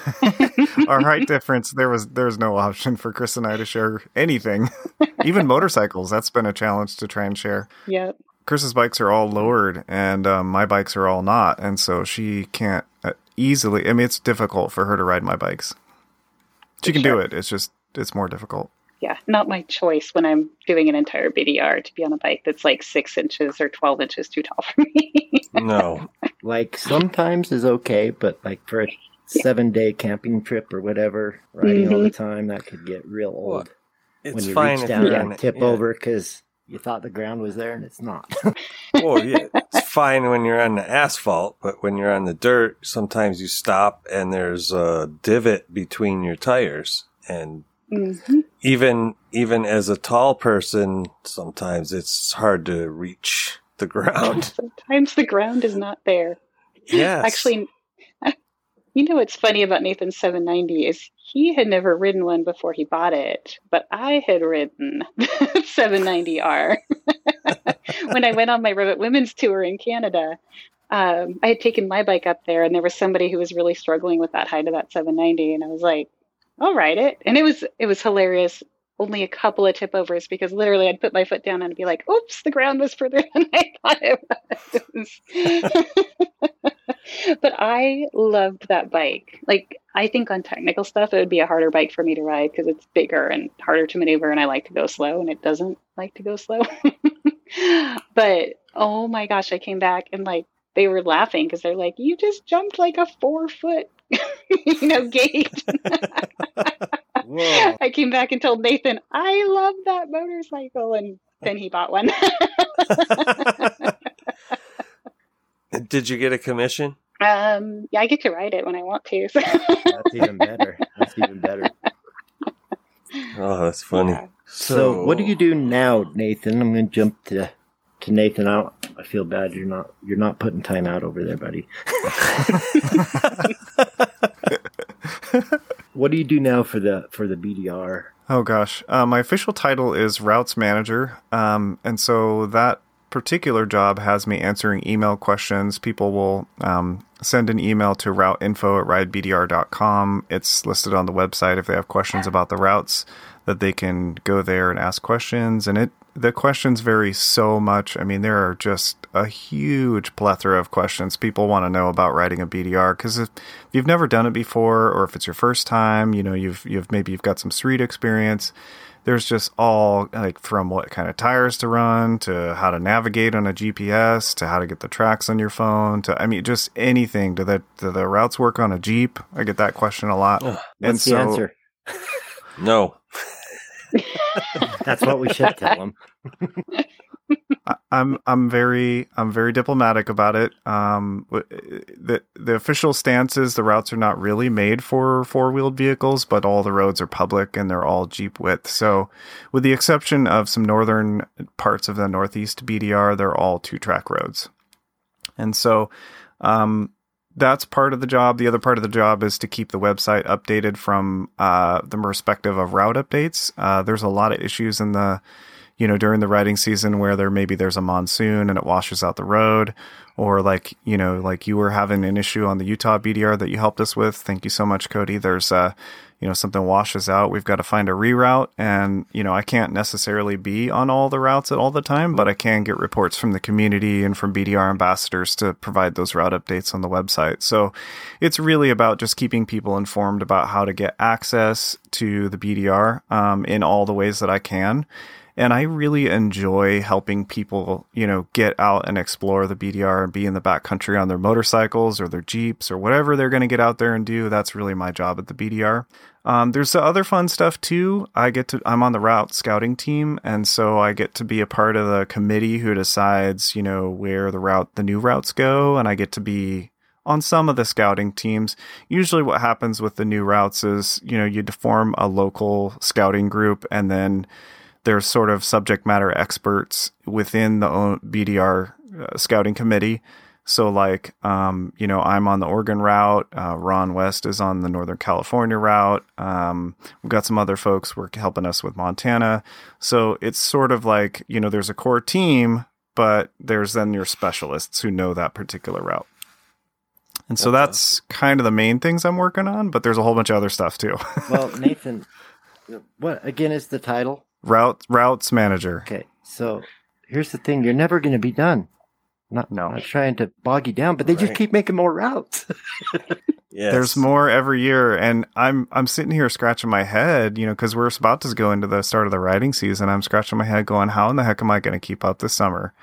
Our height difference, there was there was no option for Chris and I to share anything. Even motorcycles, that's been a challenge to try and share. yep. Chris's bikes are all lowered, and um, my bikes are all not, and so she can't uh, easily. I mean, it's difficult for her to ride my bikes. She can do it. It's just it's more difficult. Yeah, not my choice when I'm doing an entire BDR to be on a bike that's like six inches or 12 inches too tall for me. No. like sometimes is okay, but like for a seven day camping trip or whatever, riding all the time, that could get real old. It's when you fine reach if down you're and on tip yeah. over because you thought the ground was there and it's not. Oh yeah, it's fine when you're on the asphalt, but when you're on the dirt, sometimes you stop and there's a divot between your tires, and hmm even even as a tall person, sometimes it's hard to reach the ground. Sometimes the ground is not there. Yes, Actually, you know what's funny about Nathan's 790 is he had never ridden one before he bought it, but I had ridden 790R when I went on my Revit Women's tour in Canada. Um, I had taken my bike up there, and there was somebody who was really struggling with that height of that 790, and I was like, "I'll ride it," and it was it was hilarious. Only a couple of tip overs because literally I'd put my foot down and be like, "Oops, the ground was further than I thought it was." but I loved that bike. Like, I think on technical stuff, it would be a harder bike for me to ride because it's bigger and harder to maneuver, and I like to go slow, and it doesn't like to go slow. but oh my gosh, I came back and like they were laughing because they're like, "You just jumped like a four foot, you know, gate." Whoa. I came back and told Nathan, "I love that motorcycle," and then he bought one. Did you get a commission? um, yeah, I get to ride it when I want to. so- That's even better. That's even better. Oh, that's funny. Yeah. So, what do you do now, Nathan? I'm going to jump to to Nathan. I, I feel bad. You're not you're not putting time out over there, buddy. What do you do now for the for the BDR? Oh gosh, uh, my official title is routes manager, um, and so that particular job has me answering email questions. People will um, send an email to routeinfo at ridebdr.com. It's listed on the website if they have questions about the routes that they can go there and ask questions. And it the questions vary so much. I mean, there are just a huge plethora of questions people want to know about riding a BDR because if you've never done it before or if it's your first time, you know, you've you've maybe you've got some street experience. There's just all like from what kind of tires to run to how to navigate on a GPS to how to get the tracks on your phone to I mean just anything. Do the do the routes work on a Jeep? I get that question a lot. Ugh. and What's the so answer? No. That's what we should tell them. I'm I'm very I'm very diplomatic about it. Um, the the official stance is the routes are not really made for four wheeled vehicles, but all the roads are public and they're all Jeep width. So, with the exception of some northern parts of the Northeast BDR, they're all two track roads. And so, um, that's part of the job. The other part of the job is to keep the website updated from uh, the perspective of route updates. Uh, there's a lot of issues in the you know during the riding season where there maybe there's a monsoon and it washes out the road or like you know like you were having an issue on the Utah BDR that you helped us with thank you so much Cody there's uh you know something washes out we've got to find a reroute. And you know I can't necessarily be on all the routes at all the time but I can get reports from the community and from BDR ambassadors to provide those route updates on the website. So it's really about just keeping people informed about how to get access to the BDR um, in all the ways that I can and I really enjoy helping people, you know, get out and explore the BDR and be in the backcountry on their motorcycles or their Jeeps or whatever they're going to get out there and do. That's really my job at the BDR. Um, there's the other fun stuff too. I get to, I'm on the route scouting team. And so I get to be a part of the committee who decides, you know, where the route, the new routes go. And I get to be on some of the scouting teams. Usually what happens with the new routes is, you know, you form a local scouting group and then there's sort of subject matter experts within the BDR uh, scouting committee. So, like, um, you know, I'm on the Oregon route. Uh, Ron West is on the Northern California route. Um, we've got some other folks work helping us with Montana. So it's sort of like, you know, there's a core team, but there's then your specialists who know that particular route. And so that's kind of the main things I'm working on, but there's a whole bunch of other stuff too. well, Nathan, what again is the title? Route routes manager. Okay, so here's the thing: you're never going to be done. Not, no. not trying to bog you down, but they right. just keep making more routes. yes. There's more every year, and I'm I'm sitting here scratching my head, you know, because we're about to go into the start of the riding season. I'm scratching my head, going, "How in the heck am I going to keep up this summer?"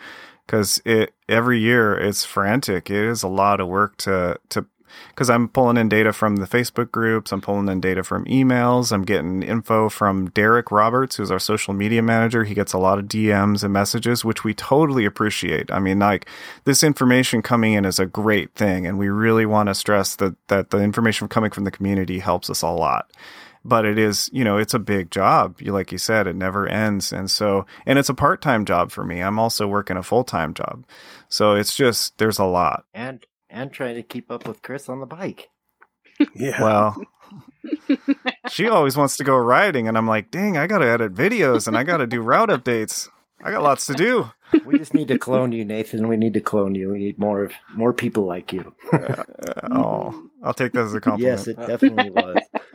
Because it every year it's frantic. It is a lot of work to to because I'm pulling in data from the Facebook groups, I'm pulling in data from emails, I'm getting info from Derek Roberts, who's our social media manager. He gets a lot of DMs and messages, which we totally appreciate. I mean, like this information coming in is a great thing, and we really want to stress that that the information coming from the community helps us a lot but it is you know it's a big job you like you said it never ends and so and it's a part-time job for me i'm also working a full-time job so it's just there's a lot and and trying to keep up with Chris on the bike. Yeah. Well, she always wants to go riding, and I'm like, dang, I got to edit videos and I got to do route updates. I got lots to do. We just need to clone you, Nathan. We need to clone you. We need more of more people like you. uh, oh, I'll take that as a compliment. Yes, it definitely was.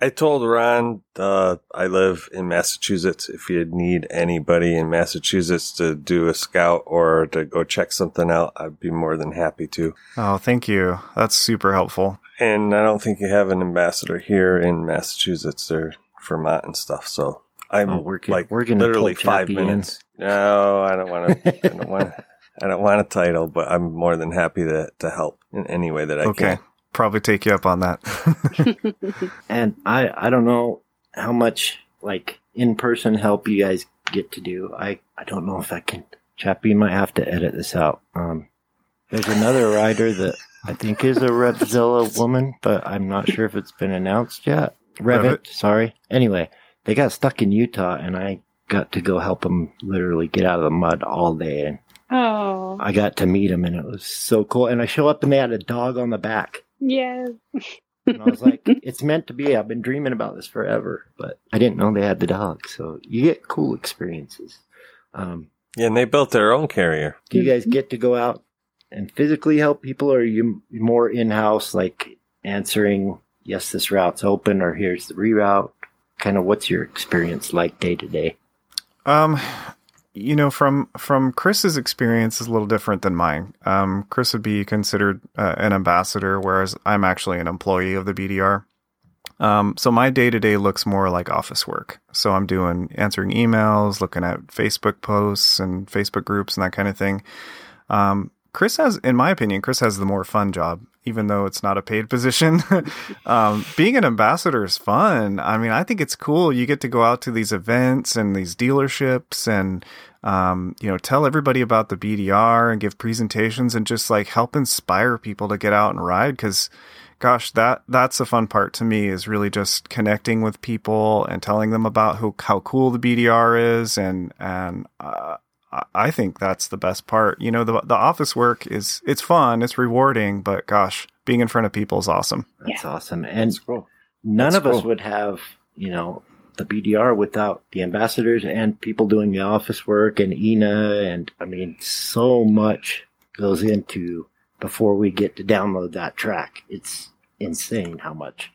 I told Ron uh, I live in Massachusetts. If you need anybody in Massachusetts to do a scout or to go check something out, I'd be more than happy to. Oh, thank you. That's super helpful. And I don't think you have an ambassador here in Massachusetts or Vermont and stuff. So I'm oh, we're, like we're gonna literally five minutes. No, I don't want to. I don't want. I don't want a title, but I'm more than happy to to help in any way that I okay. can probably take you up on that. and I I don't know how much like in person help you guys get to do. I I don't know if I can. Chappie might have to edit this out. Um, there's another rider that I think is a Revzilla woman, but I'm not sure if it's been announced yet. Revit, Revit, sorry. Anyway, they got stuck in Utah, and I got to go help them literally get out of the mud all day. And oh, I got to meet them, and it was so cool. And I show up, and they had a dog on the back. Yes. and I was like, it's meant to be. I've been dreaming about this forever, but I didn't know they had the dog. So you get cool experiences. Um, yeah, and they built their own carrier. Do you guys get to go out and physically help people, or are you more in house, like answering, yes, this route's open, or here's the reroute? Kind of what's your experience like day to day? Um, you know, from from Chris's experience is a little different than mine. Um, Chris would be considered uh, an ambassador, whereas I'm actually an employee of the BDR. Um, so my day to day looks more like office work. So I'm doing answering emails, looking at Facebook posts and Facebook groups and that kind of thing. Um, Chris has, in my opinion, Chris has the more fun job, even though it's not a paid position. um, being an ambassador is fun. I mean, I think it's cool. You get to go out to these events and these dealerships and, um, you know, tell everybody about the BDR and give presentations and just like help inspire people to get out and ride. Cause gosh, that, that's the fun part to me is really just connecting with people and telling them about who, how cool the BDR is. And, and, uh, I think that's the best part. You know, the the office work is it's fun, it's rewarding, but gosh, being in front of people is awesome. That's yeah. awesome. And cool. none that's of cool. us would have, you know, the BDR without the ambassadors and people doing the office work and Ina and I mean so much goes into before we get to download that track. It's insane how much.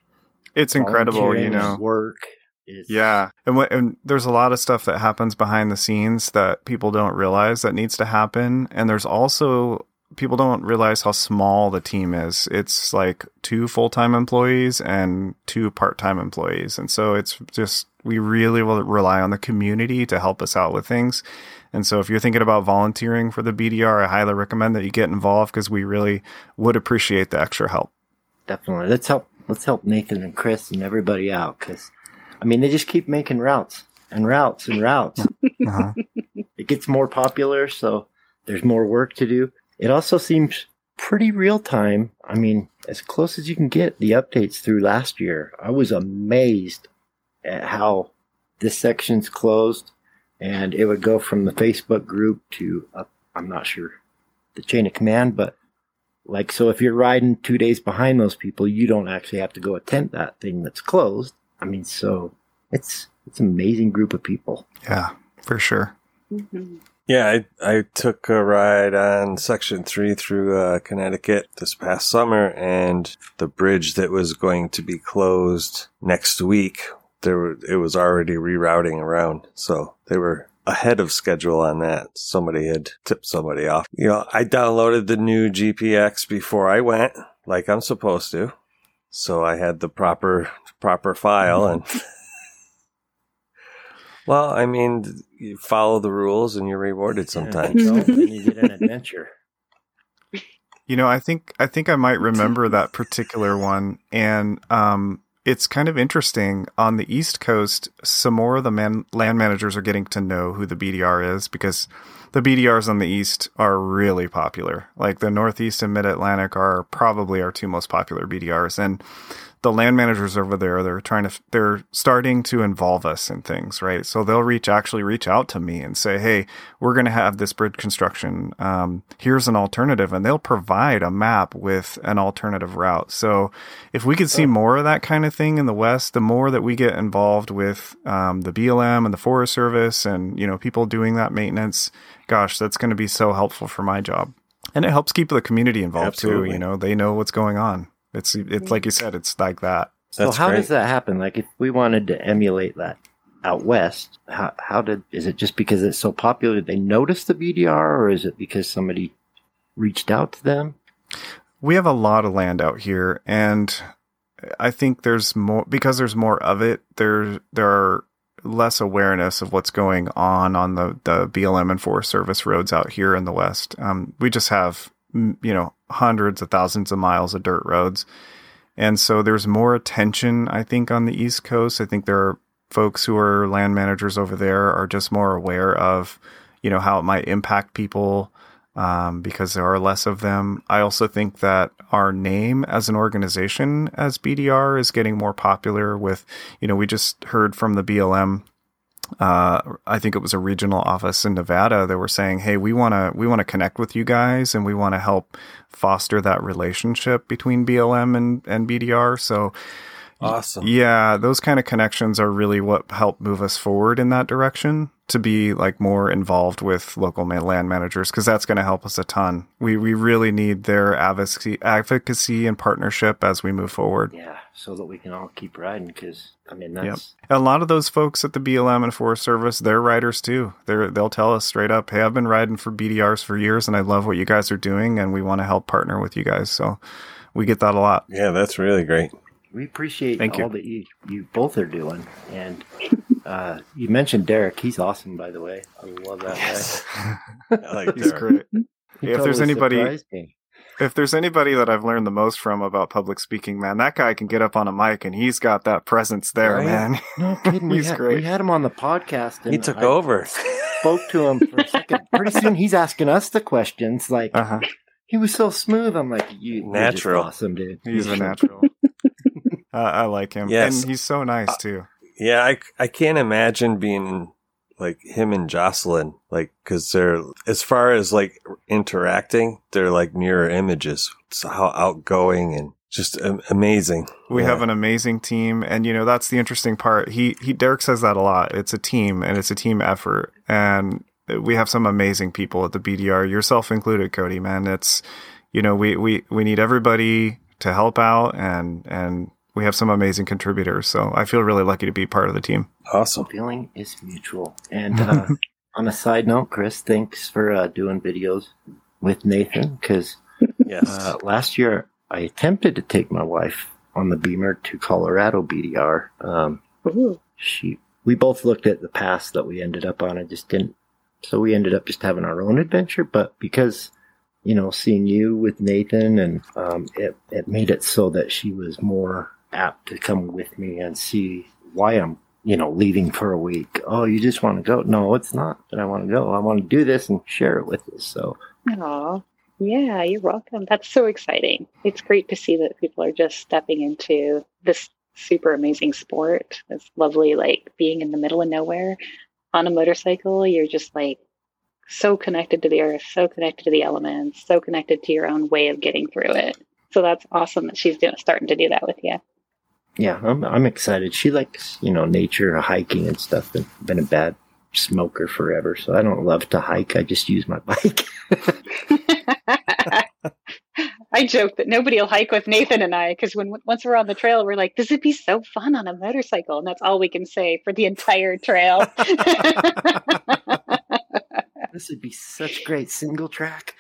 It's incredible, you know. Work is yeah and, w- and there's a lot of stuff that happens behind the scenes that people don't realize that needs to happen and there's also people don't realize how small the team is. It's like two full-time employees and two part-time employees and so it's just we really will rely on the community to help us out with things. And so if you're thinking about volunteering for the bdr i highly recommend that you get involved because we really would appreciate the extra help. Definitely. Let's help let's help nathan and chris and everybody out because I mean, they just keep making routes and routes and routes. Uh-huh. it gets more popular, so there's more work to do. It also seems pretty real time. I mean, as close as you can get the updates through last year. I was amazed at how this section's closed, and it would go from the Facebook group to uh, I'm not sure the chain of command, but like so if you're riding two days behind those people, you don't actually have to go attend that thing that's closed. I mean, so it's it's an amazing group of people. Yeah, for sure. Mm-hmm. Yeah, I, I took a ride on Section 3 through uh, Connecticut this past summer, and the bridge that was going to be closed next week, there were, it was already rerouting around. So they were ahead of schedule on that. Somebody had tipped somebody off. You know, I downloaded the new GPX before I went, like I'm supposed to. So I had the proper proper file and well, I mean, you follow the rules and you're rewarded sometimes. Yeah, so you get an adventure. You know, I think I think I might remember that particular one, and um, it's kind of interesting. On the East Coast, some more of the man, land managers are getting to know who the BDR is because the BDRs on the East are really popular. Like the Northeast and Mid Atlantic are probably our two most popular BDRs, and the land managers over there they're trying to they're starting to involve us in things right? So they'll reach actually reach out to me and say hey we're going to have this bridge construction um, here's an alternative and they'll provide a map with an alternative route. So if we could see more of that kind of thing in the west the more that we get involved with um, the blm and the forest service and you know people doing that maintenance gosh that's going to be so helpful for my job. And it helps keep the community involved Absolutely. too you know they know what's going on it's it's like you said, it's like that. So That's how great. does that happen? Like if we wanted to emulate that out west, how how did is it just because it's so popular that they noticed the BDR or is it because somebody reached out to them? We have a lot of land out here, and I think there's more because there's more of it. There there are less awareness of what's going on on the the BLM and Forest Service roads out here in the West. Um, we just have you know hundreds of thousands of miles of dirt roads, and so there's more attention. I think on the East Coast. I think there are folks who are land managers over there are just more aware of you know how it might impact people um, because there are less of them. I also think that our name as an organization, as BDR, is getting more popular. With you know, we just heard from the BLM. Uh, I think it was a regional office in Nevada. They were saying, "Hey, we want to we want to connect with you guys, and we want to help foster that relationship between BLM and and BDR." So Awesome. yeah, those kind of connections are really what help move us forward in that direction to be like more involved with local land managers because that's going to help us a ton. We we really need their advocacy advocacy and partnership as we move forward. Yeah, so that we can all keep riding because I mean that's A lot of those folks at the BLM and Forest Service, they're riders too. They're they'll tell us straight up, "Hey, I've been riding for BDRs for years and I love what you guys are doing and we want to help partner with you guys." So we get that a lot. Yeah, that's really great. we appreciate Thank you. all that you you both are doing. And uh, you mentioned Derek; he's awesome, by the way. I love that guy. I like He's Derek. great. He If there's anybody- me. If there's anybody that I've learned the most from about public speaking, man, that guy can get up on a mic and he's got that presence there, Right? man. No kidding. We He's had, great. we had him on the podcast. And He took I over. Spoke to him for a second. Pretty soon, he's asking us the questions. Like Uh-huh. he was so smooth. I'm like, you, you're Natural. awesome, dude. He's a natural. uh, I like him. Yes. And he's so nice too. Yeah, I, I can't imagine being like him and Jocelin, like, cause they're, as far as like interacting, they're like mirror images. So how outgoing and just amazing. We Yeah. have an amazing team, and you know that's the interesting part. He he Derek says that a lot. It's a team, and it's a team effort, and we have some amazing people at the BDR, yourself included, Cody. Man, it's you know we we we need everybody to help out, and and we have some amazing contributors. So I feel really lucky to be part of the team. Awesome. feeling is mutual. And uh, on a side note, Chris, thanks for uh, doing videos with Nathan because Yes. uh, last year I attempted to take my wife on the Beamer to Colorado BDR. Um, she, we both looked at the pass that we ended up on and just didn't. So we ended up just having our own adventure. But because you know, seeing you with Nathan and um, it it made it so that she was more apt to come with me and see why I'm you know leaving for a week. Oh, you just want to go? No, it's not that I want to go. I want to do this and share it with us. So Aw. Yeah, you're welcome. That's so exciting. It's great to see that people are just stepping into this super amazing sport. It's lovely, like being in the middle of nowhere on a motorcycle. You're just like so connected to the earth, so connected to the elements, so connected to your own way of getting through it. So that's awesome that she's doing, starting to do that with you. Yeah, I'm I'm excited. She likes you know nature, hiking and stuff. Been been a bad smoker forever, so I don't love to hike. I just use my bike. I joke that nobody will hike with Nathan and I because when once we're on the trail, we're like, "This would be so fun on a motorcycle," and that's all we can say for the entire trail. this would be such great single track.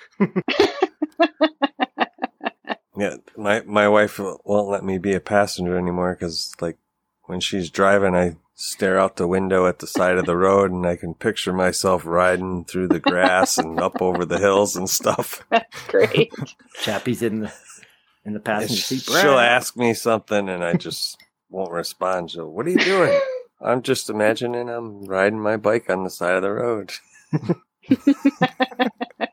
Yeah, my my wife won't let me be a passenger anymore because like when she's driving, I stare out the window at the side of the road and I can picture myself riding through the grass and up over the hills and stuff. That's great. Chappie's in the in the passenger seat. She'll ask me something and I just won't respond. So, what are you doing? I'm just imagining I'm riding my bike on the side of the road.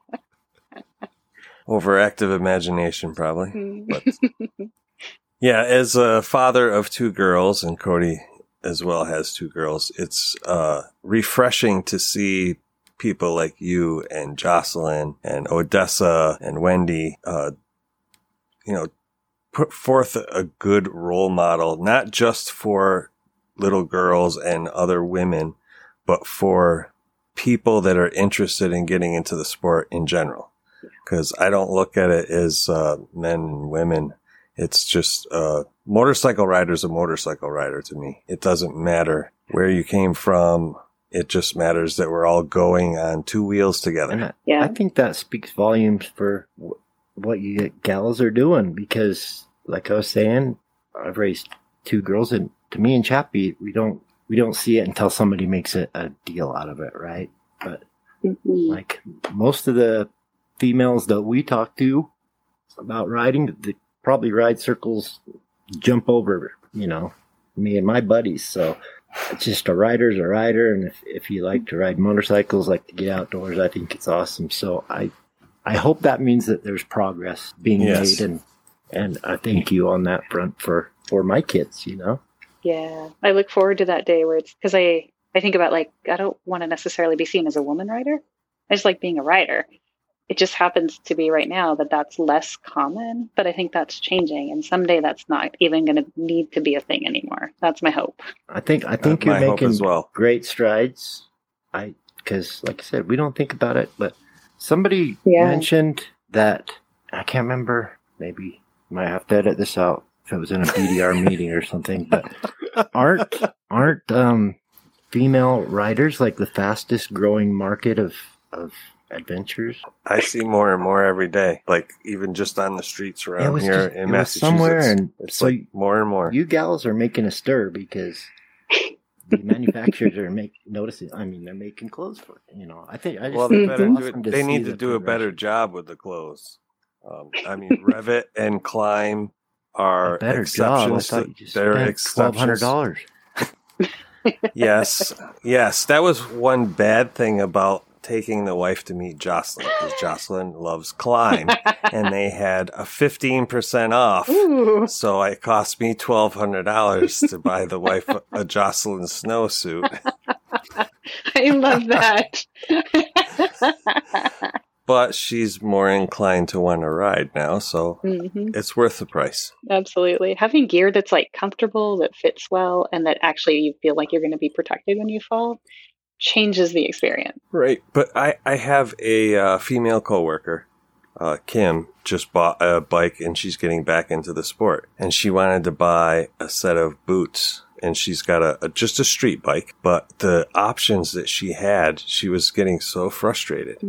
Overactive imagination, probably. Hmm. But yeah, as a father of two girls, and Cody as well has two girls, it's uh, refreshing to see people like you and Jocelin and Odessa and Wendy, uh, you know, put forth a good role model, not just for little girls and other women, but for people that are interested in getting into the sport in general. Because I don't look at it as uh, men and women. It's just uh, motorcycle rider's a motorcycle rider to me. It doesn't matter where you came from. It just matters that we're all going on two wheels together. And I, Yeah. I think that speaks volumes for w- what you gals are doing because, like I was saying, I've raised two girls, and to me and Chappie, we don't we don't see it until somebody makes a, a deal out of it, right? But Mhm. like most of the females that we talk to about riding, they probably ride circles, jump over, you know, me and my buddies. So it's just a rider's a rider, and if, if you like to ride motorcycles, like to get outdoors, I think it's awesome. So I I hope that means that there's progress being Yes. made, and and I thank you on that front for for my kids. You know, Yeah, I look forward to that day where it's because I I think about like I don't want to necessarily be seen as a woman rider. I just like being a rider. It just happens to be right now that that's less common, but I think that's changing, and someday that's not even going to need to be a thing anymore. That's my hope. I think I think my you're making as well. great strides. I because like I said, we don't think about it, but somebody Yeah. mentioned that I can't remember. Maybe might have to edit this out if it was in a BDR meeting or something. But aren't aren't um, female riders like the fastest growing market of of adventures? I see more and more every day, like even just on the streets It around was here just- in it was Massachusetts. somewhere, and it's so like more and more. You gals are making a stir because the manufacturers are make noticing. I mean, they're making clothes for. You know, I think. I just well, they it's better do it. They need to the do a better job with the clothes. Um, I mean, Revit and Klim are A better job. I exceptions. thought you just they're spent twelve hundred dollars. yes, yes. That was one bad thing about taking the wife to meet Jocelin because Jocelin loves Klim, and they had a fifteen percent off. Ooh, So it cost me twelve hundred dollars to buy the wife a- Jocelin snowsuit. I love that. But she's more inclined to want to ride now, so hmm it's worth the price. Absolutely. Having gear that's like comfortable, that fits well, and that actually you feel like you're going to be protected when you fall changes the experience. Right. But I, I have a uh, female coworker, uh, Kim, just bought a bike and she's getting back into the sport. And she wanted to buy a set of boots. And she's got a, a just a street bike, but the options that she had, she was getting so frustrated.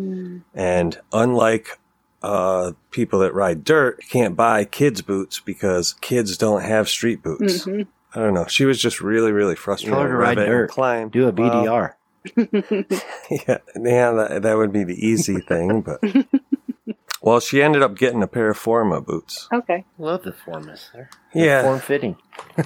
And unlike uh, people that ride dirt, can't buy kids' boots because kids don't have street boots. Mhm. I don't know. She was just really, really frustrated. Tell her to ride dirt. Klim. Do a Well, BDR. yeah, yeah, that, that would be the easy thing, but well, she ended up getting a pair of Forma boots. okay. Love the Formas. They're Yeah, form fitting.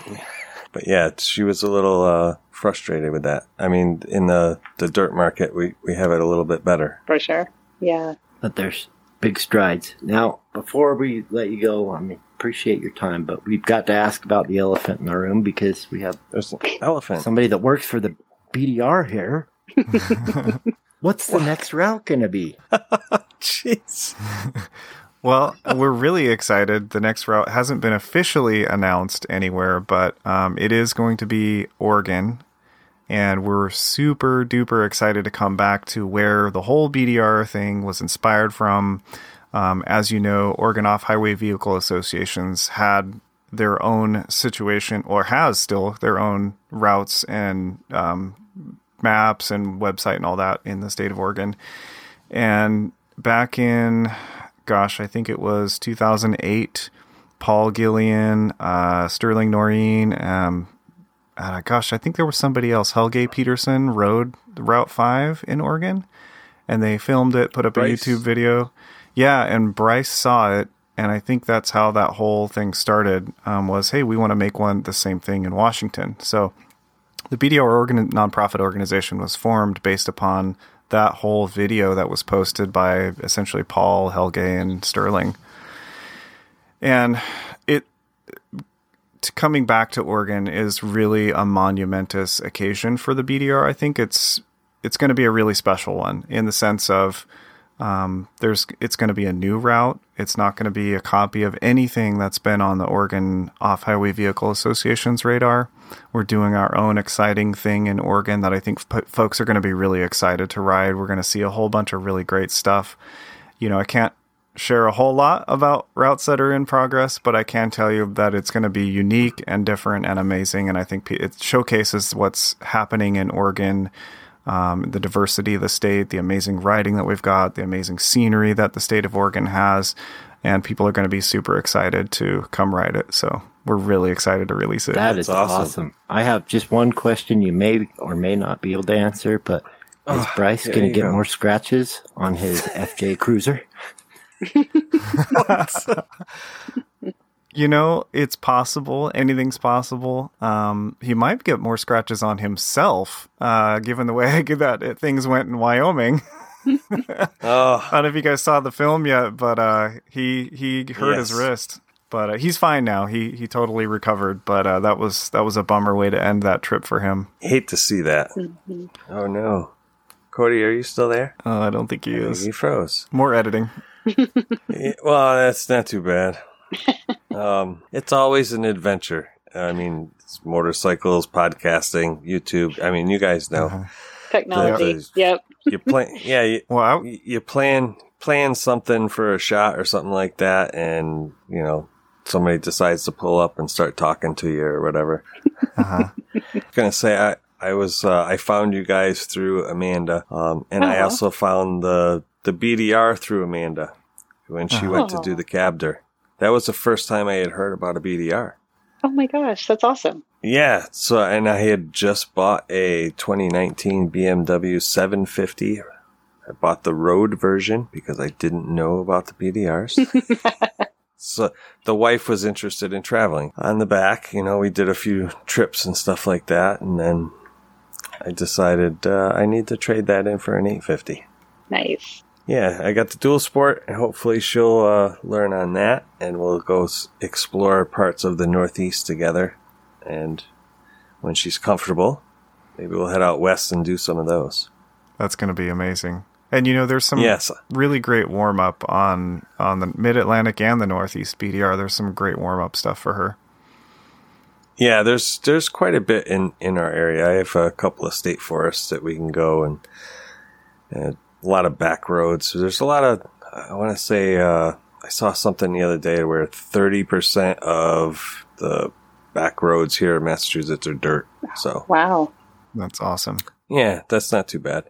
but yeah, she was a little uh, frustrated with that. I mean, in the the dirt market, we we have it a little bit better. For sure. Yeah. But there's big strides. Now, before we let you go, I mean, appreciate your time, but we've got to ask about the elephant in the room because we have There's an elephant. somebody that works for the BDR here. What's the next route going to be? Jeez. Well, we're really excited. The next route hasn't been officially announced anywhere, but um, it is going to be Oregon. And we're super duper excited to come back to where the whole BDR thing was inspired from. Um, as you know, Oregon Off Highway Vehicle Associations had their own situation, or has still their own routes and um, maps and website and all that in the state of Oregon. And back in, gosh, I think it was 2008, Paul Guillien, uh, Sterling Noren, um, uh, gosh, I think there was somebody else, Helge Pedersen, rode Route 5 in Oregon. And they filmed it, put up Bryce. a YouTube video. Yeah, and Bryce saw it. And I think that's how that whole thing started. Um, was hey, we want to make one the same thing in Washington. So the BDR organ- nonprofit organization was formed based upon that whole video that was posted by essentially Paul, Helge, and Sterling. And it coming back to Oregon is really a monumentous occasion for the BDR. I think it's it's going to be a really special one in the sense of um, there's it's going to be a new route. It's not going to be a copy of anything that's been on the Oregon Off Highway Vehicle Association's radar. We're doing our own exciting thing in Oregon that I think f- folks are going to be really excited to ride. We're going to see a whole bunch of really great stuff. You know, I can't share a whole lot about routes that are in progress, but I can tell you that it's going to be unique and different and amazing. And I think it showcases what's happening in Oregon um, the diversity of the state, the amazing riding that we've got, the amazing scenery that the state of Oregon has, and people are going to be super excited to come ride it. So we're really excited to release it. That That's is awesome. awesome. I have just one question you may or may not be able to answer, but is Bryce there going to get go. more scratches on his FJ Cruiser? you know, it's possible. Anything's possible. Um, he might get more scratches on himself, uh, given the way that things went in Wyoming. Oh, I don't know if you guys saw the film yet, but uh, he he hurt his wrist. But uh, he's fine now. He he totally recovered. But uh, that was that was a bummer way to end that trip for him. hate to see that. Oh no, Cody, are you still there? Uh, I don't think he is. He froze. More editing. Well, that's not too bad. Um, it's always an adventure. I mean, it's motorcycles, podcasting, YouTube. I mean, you guys know. Uh-huh. Technology. Yeah. Yep. You plan, yeah, you, Well, I, you plan plan something for a shot or something like that, and you know somebody decides to pull up and start talking to you or whatever. uh-huh. gonna say I I was uh, I found you guys through Amanda, um, and I also found the the BDR through Amanda when she went to do Aw. the cabder. That was the first time I had heard about a BDR. Oh my gosh, that's awesome. Yeah, so and I had just bought a 2019 BMW 750. I bought the road version because I didn't know about the BDRs. so the wife was interested in traveling. On the back, you know, we did a few trips and stuff like that, and then I decided uh, I need to trade that in for an 850. Nice. Yeah, I got the dual sport, and hopefully she'll uh, learn on that, and we'll go s- explore parts of the Northeast together. And when she's comfortable, maybe we'll head out west and do some of those. That's going to be amazing. And you know, there's some Yes, really great warm up on on the Mid Atlantic and the Northeast BDR. There's some great warm up stuff for her. yeah. There's there's quite a bit in in our area. I have a couple of state forests that we can go, and, and a lot of back roads. There's a lot of I want to say uh, I saw something the other day where 30 percent of the back roads here in Massachusetts are dirt. So Wow. That's awesome. Yeah, that's not too bad.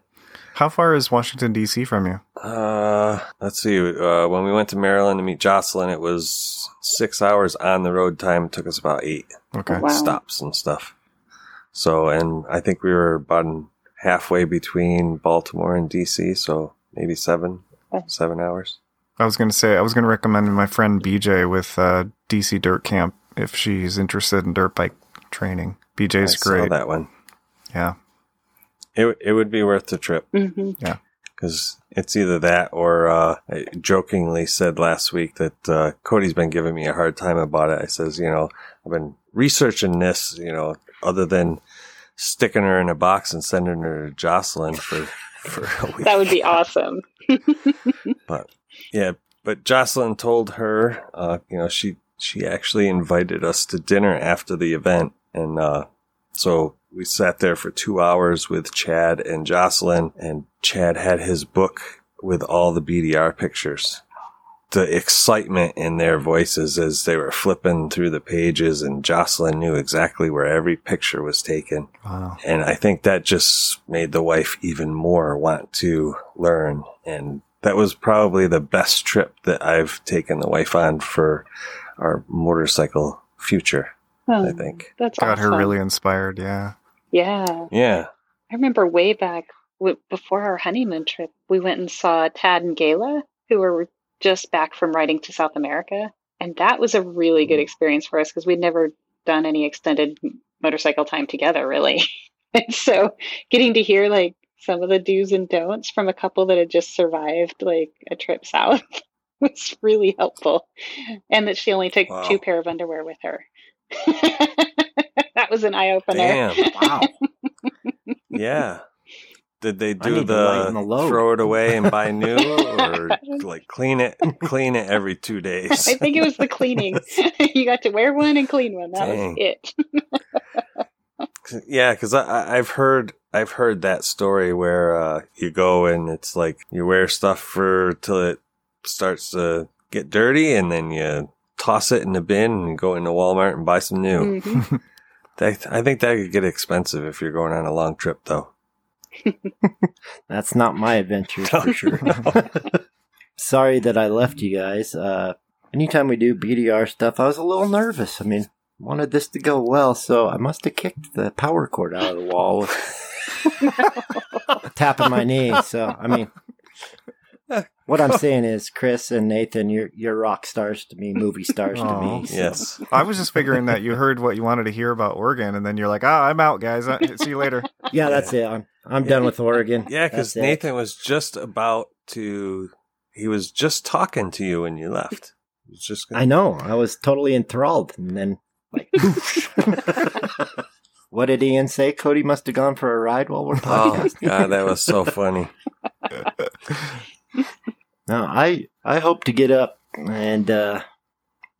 How far is Washington D.C. from you? Uh, let's see. Uh, when we went to Maryland to meet Jocelin, it was six hours on the road time. It took us about eight Okay. Wow. stops and stuff. So, and I think we were about halfway between Baltimore and DC, so maybe seven, seven hours. I was going to say I was going to recommend my friend BJ with uh, DC Dirt Camp if she's interested in dirt bike training. BJ's I saw great. that one. Yeah. It it would be worth the trip hmm because because it's either that or uh, I jokingly said last week that uh, Cody's been giving me a hard time about it. I says, you know, I've been researching this, you know, other than sticking her in a box and sending her to Jocelin for for a week. That would be awesome. but yeah, but Jocelin told her, uh, you know, she she actually invited us to dinner after the event, and uh, so we sat there for two hours with Chad and Jocelin, and Chad had his book with all the BDR pictures. The excitement in their voices as they were flipping through the pages, and Jocelin knew exactly where every picture was taken. Wow. And I think that just made the wife even more want to learn. And that was probably the best trip that I've taken the wife on for our motorcycle future, Oh, I hmm. think. That's Got her really inspired. Yeah. Yeah. Yeah. I remember way back before our honeymoon trip, we went and saw Tad and Gayla, who were just back from riding to South America. And that was a really good mm-hmm. experience for us because we'd never done any extended motorcycle time together, really. and so getting to hear like some of the do's and don'ts from a couple that had just survived like a trip south was really helpful. And that she only took Wow. two pair of underwear with her. that was an eye opener. Damn. Wow. Yeah. Did they do need to lighten the, the throw it away and buy new or like clean it clean it every two days? I think it was the cleaning. you got to wear one and clean one. That Dang. was it. Yeah, because I, I- I've heard I've heard that story where uh, you go and it's like you wear stuff for till it starts to get dirty, and then you toss it in the bin and go into Walmart and buy some new. Mhm. I think that could get expensive if you're going on a long trip, though. That's not my adventure for sure. Sorry that I left you guys. Uh, anytime we do BDR stuff, I was a little nervous. I mean, wanted this to go well, so I must have kicked the power cord out of the wall with tapping my knee. So, I mean, what I'm saying is, Chris and Nathan, you're you're rock stars to me, movie stars to Aw. me. so- Yes. I was just figuring that you heard what you wanted to hear about Oregon, and then you're like, "Ah, I'm out, guys. See you later." yeah, that's it. I'm I'm done with Oregon. Yeah, because That's it. Nathan was just about to. He was just talking to you when you left. Just I know. I was totally enthralled, and then like, what did Ian say? Cody must have gone for a ride while we're Oh podcasting. God, that was so funny. No, I I hope to get up and uh,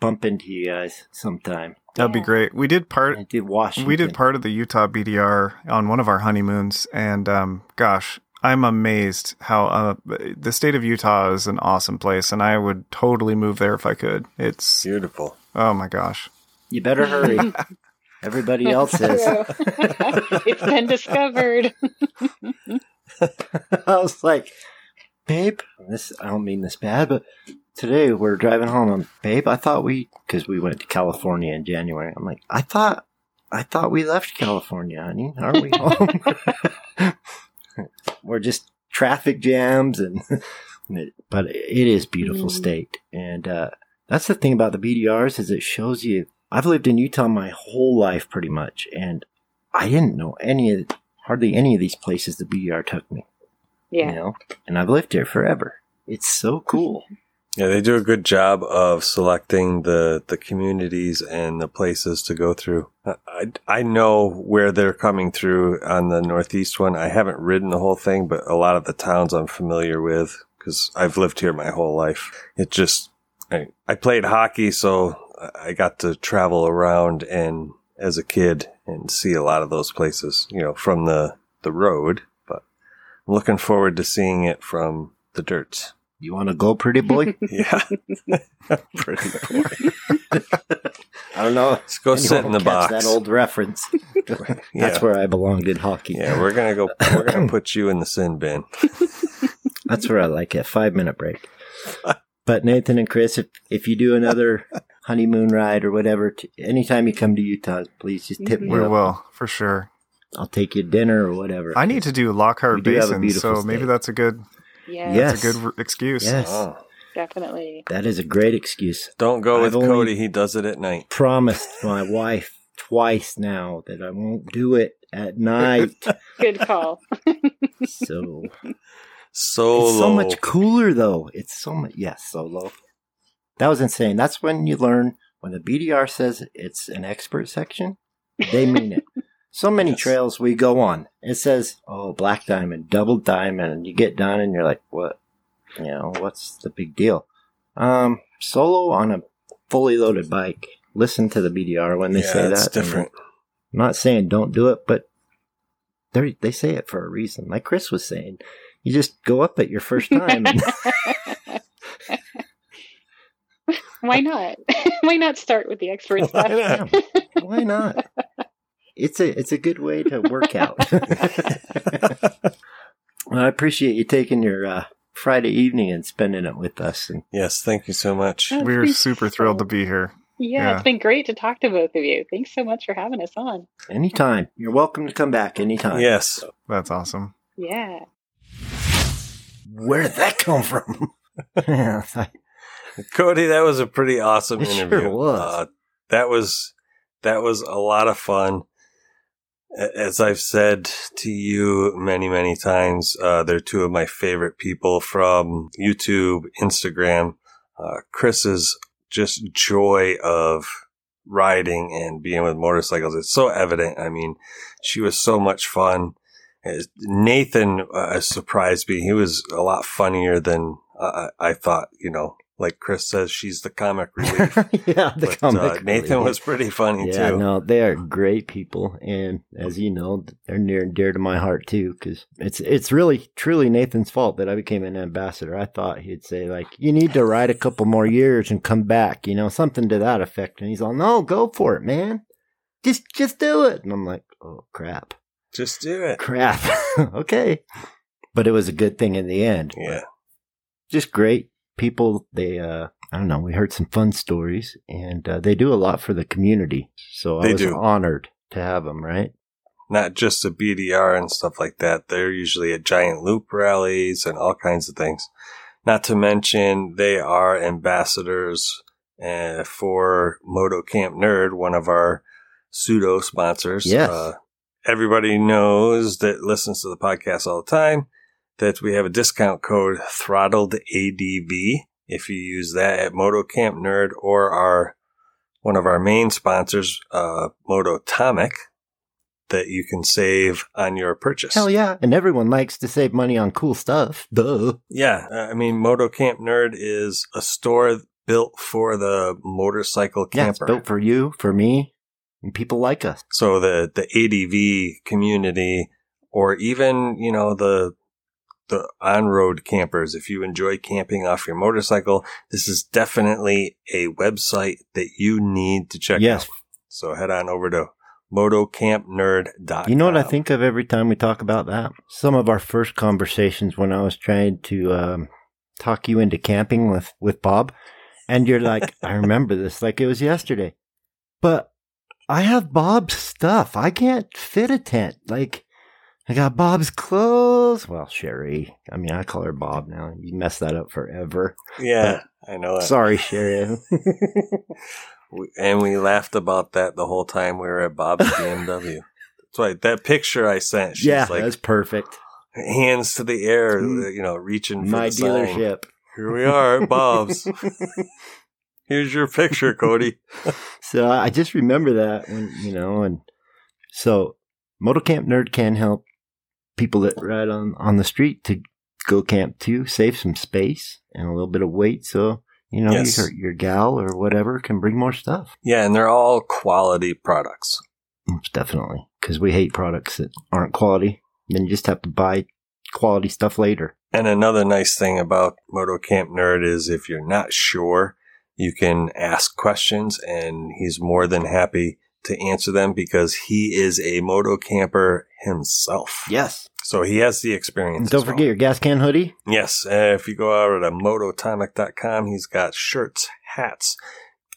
bump into you guys sometime. That'd be great. We did part. I did Washington. We did part of the Utah BDR on one of our honeymoons, and um, gosh, I'm amazed how uh, the state of Utah is an awesome place, and I would totally move there if I could. It's Beautiful. oh my gosh. You better hurry. Everybody else is. it's been discovered. I was like, babe, this I don't mean this bad, but today we're driving home. I'm, babe, I thought we because we went to California in January. I'm like, I thought, I thought we left California, honey. Aren't we home? we're just traffic jams and, but it is beautiful Mm. state, and uh, that's the thing about the BDRs is it shows you. I've lived in Utah my whole life pretty much, and I didn't know any of hardly any of these places the BDR took me. Yeah. You know, and I've lived here forever. It's so cool. Yeah, they do a good job of selecting the, the communities and the places to go through. I, I, know where they're coming through on the Northeast one. I haven't ridden the whole thing, but a lot of the towns I'm familiar with because I've lived here my whole life. It just, I, I played hockey, so I got to travel around and as a kid and see a lot of those places, you know, from the, the road, but I'm looking forward to seeing it from the dirt. You want to go, pretty boy? Yeah. Pretty boy. I don't know. Let's go Anyone sit in the will catch box. That old reference. yeah. That's where I belonged in hockey. yeah, we're gonna go we're gonna put you in the sin bin. That's where I like it. Five minute break. But Nathan and Chris, if if you do another honeymoon ride or whatever, t- anytime you come to Utah, please just tip me We up. will for sure. I'll take you to dinner or whatever. I need to do Lockhart We do Basin, so maybe state. that's a good Yeah. Yes. that's a good r- excuse. Yes, Oh. Definitely. that is a great excuse. Don't go with I've only- Cody, he does it at night. Promised my wife twice now that I won't do it at night. Good call. so Solo. It's so much cooler though. It's so much. Yes, solo. That was insane. That's when you learn when the BDR says it's an expert section, they mean it. So many Yes. trails we go on, it says, "Oh, black diamond, double diamond," and you get done, and you're like, "What? You know, what's the big deal?" Um, solo on a fully loaded bike. Listen to the BDR when they yeah, say that. and different. I'm not saying don't do it, but they they say it for a reason. Like Chris was saying, you just go up it your first time. And Why not? Why not start with the expert Why stuff? not? Why not? It's a it's a good way to work out. well, I appreciate you taking your uh, Friday evening and spending it with us. And yes, thank you so much. Oh, We're super so- thrilled to be here. Yeah, Yeah. it's been great to talk to both of you. Thanks so much for having us on. anytime you're welcome to come back. Anytime. Yes. That's awesome. Yeah. Where did that come from? Cody, that was a pretty awesome It sure interview. was. Uh, that was that was a lot of fun. As I've said to you many, many times, uh, they're two of my favorite people from YouTube, Instagram. Uh, Chris's just joy of riding and being with motorcycles. It's so evident. I mean, she was so much fun. Uh, Nathan uh, surprised me. He was a lot funnier than uh, I thought, you know, like Chris says, she's the comic relief. yeah, the But, comic uh, Nathan relief. was pretty funny Yeah, too. no, they are great people, and as you know, they're near and dear to my heart too. Because it's it's really truly Nathan's fault that I became an ambassador. I thought he'd say like, "You need to ride a couple more years and come back," you know, something to that effect. And he's all, "No, go for it, man. Just just do it." And I'm like, "Oh crap, Just do it. crap, okay." But it was a good thing in the end. Yeah. just great people. They, uh, I don't know, we heard some fun stories, and uh, they do a lot for the community. So I They was do. honored to have them. Right? Not just the BDR and stuff like that. They're usually at giant loop rallies and all kinds of things. Not to mention they are ambassadors uh, for Moto Camp Nerd, one of our pseudo sponsors. Yes. Uh, everybody knows that listens to the podcast all the time that we have a discount code throttled ADV if you use that at Moto Camp Nerd or our one of our main sponsors, uh, Mototomic, that you can save on your purchase. Hell yeah! And everyone likes to save money on cool stuff. Duh. Yeah, uh, I mean, Moto Camp Nerd is a store built for the motorcycle camper. Yeah, built for you, for me, and people like us. so the the ADV community, or even you know the the on road campers, if you enjoy camping off your motorcycle, this is definitely a website that you need to check Yes. out. So head on over to motocampnerd.com. You know what I think of every time we talk about that? Some of our first conversations when I was trying to um, talk you into camping with, with Bob. And you're like, I remember this like it was yesterday. But I have Bob's stuff. I can't fit a tent. Like, I got Bob's clothes. Well, Sherry. I mean, I call her Bob now. You messed that up forever. Yeah, I know it. Sorry, Sherry. And we laughed about that the whole time we were at Bob's BMW. That's right. That picture I sent, she's yeah, like that's perfect. hands to the air, you know, reaching for My the sign. dealership. Here we are at Bob's. Here's your picture, Cody. So I just remember that when you know, and so Motocamp Nerd can help people that ride on on the street to go camp too, save some space and a little bit of weight. So you know, Yes. your your gal or whatever can bring more stuff. Yeah, and they're all quality products. Most definitely, because we hate products that aren't quality. Then you just have to buy quality stuff later. And another nice thing about Moto Camp Nerd is if you're not sure, you can ask questions and he's more than happy to answer them because he is a moto camper himself. Yes. So he has the experience. Don't as well. forget your gas can hoodie. Yes, uh, if you go out to mototomic.com, he's got shirts, hats,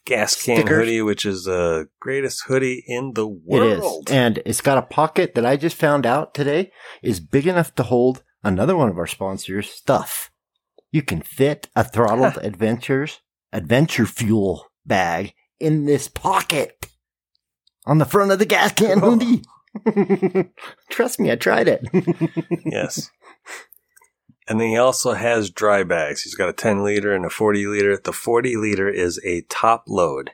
gas can Stickers. hoodie, which is the greatest hoodie in the It is. world. And it's got a pocket that I just found out today is big enough to hold another one of our sponsors' stuff. You can fit a throttled adventures adventure fuel bag in this pocket on the front of the gas can Oh. hoodie. Trust me, I tried it. yes. And then he also has dry bags. He's got a 10 liter and a 40 liter. The 40 liter is a top load.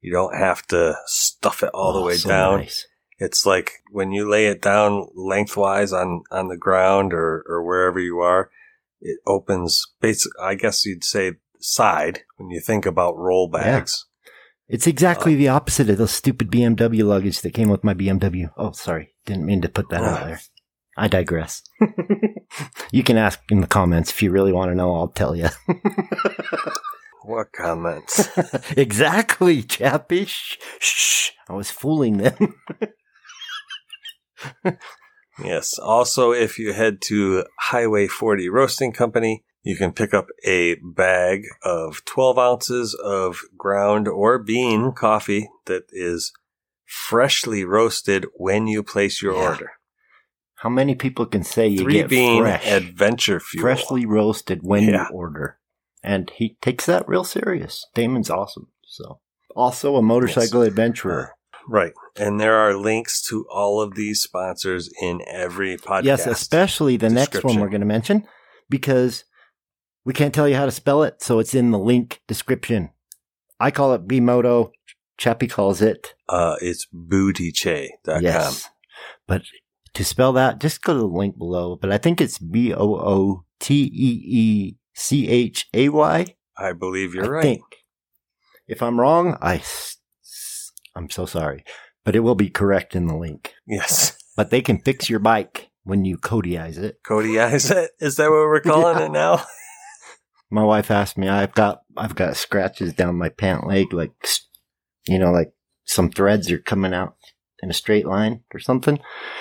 You don't have to stuff it all the Oh, way so down. nice. It's like when you lay it down lengthwise on, on the ground or, or wherever you are, it opens basic, I guess you'd say side when you think about roll bags. It's exactly Uh, the opposite of those stupid BMW luggage that came with my BMW. Oh, sorry. Didn't mean to put that out there. I digress. you can ask in the comments if you really want to know. I'll tell you. What comments? exactly, Chappie. Shh, shh. I was fooling them. Yes. Also, if you head to Highway 40 Roasting Company, you can pick up a bag of 12 ounces of ground or bean coffee that is freshly roasted when you place your Yeah. order. How many people can say you Three get bean fresh, adventure fuel. freshly roasted when Yeah. you order? And he takes that real serious. Damon's awesome. So, also a motorcycle adventurer. Right. And there are links to all of these sponsors in every podcast. Yes, especially the next one we're going to mention because we can't tell you how to spell it, so it's in the link description. I call it Bmoto. Chappie calls it Uh, it's bootyche.com. yes. But to spell that, just go to the link below. But I think it's B O O T E E C H A Y. I believe you're I right. think. If I'm wrong, I, I'm so sorry, but it will be correct in the link. Yes. But they can fix your bike when you Kodyize it. Cody, is that, is that what we're calling Yeah. it now? My wife asked me, I've got, I've got scratches down my pant leg, like, you know, like some threads are coming out in a straight line or something.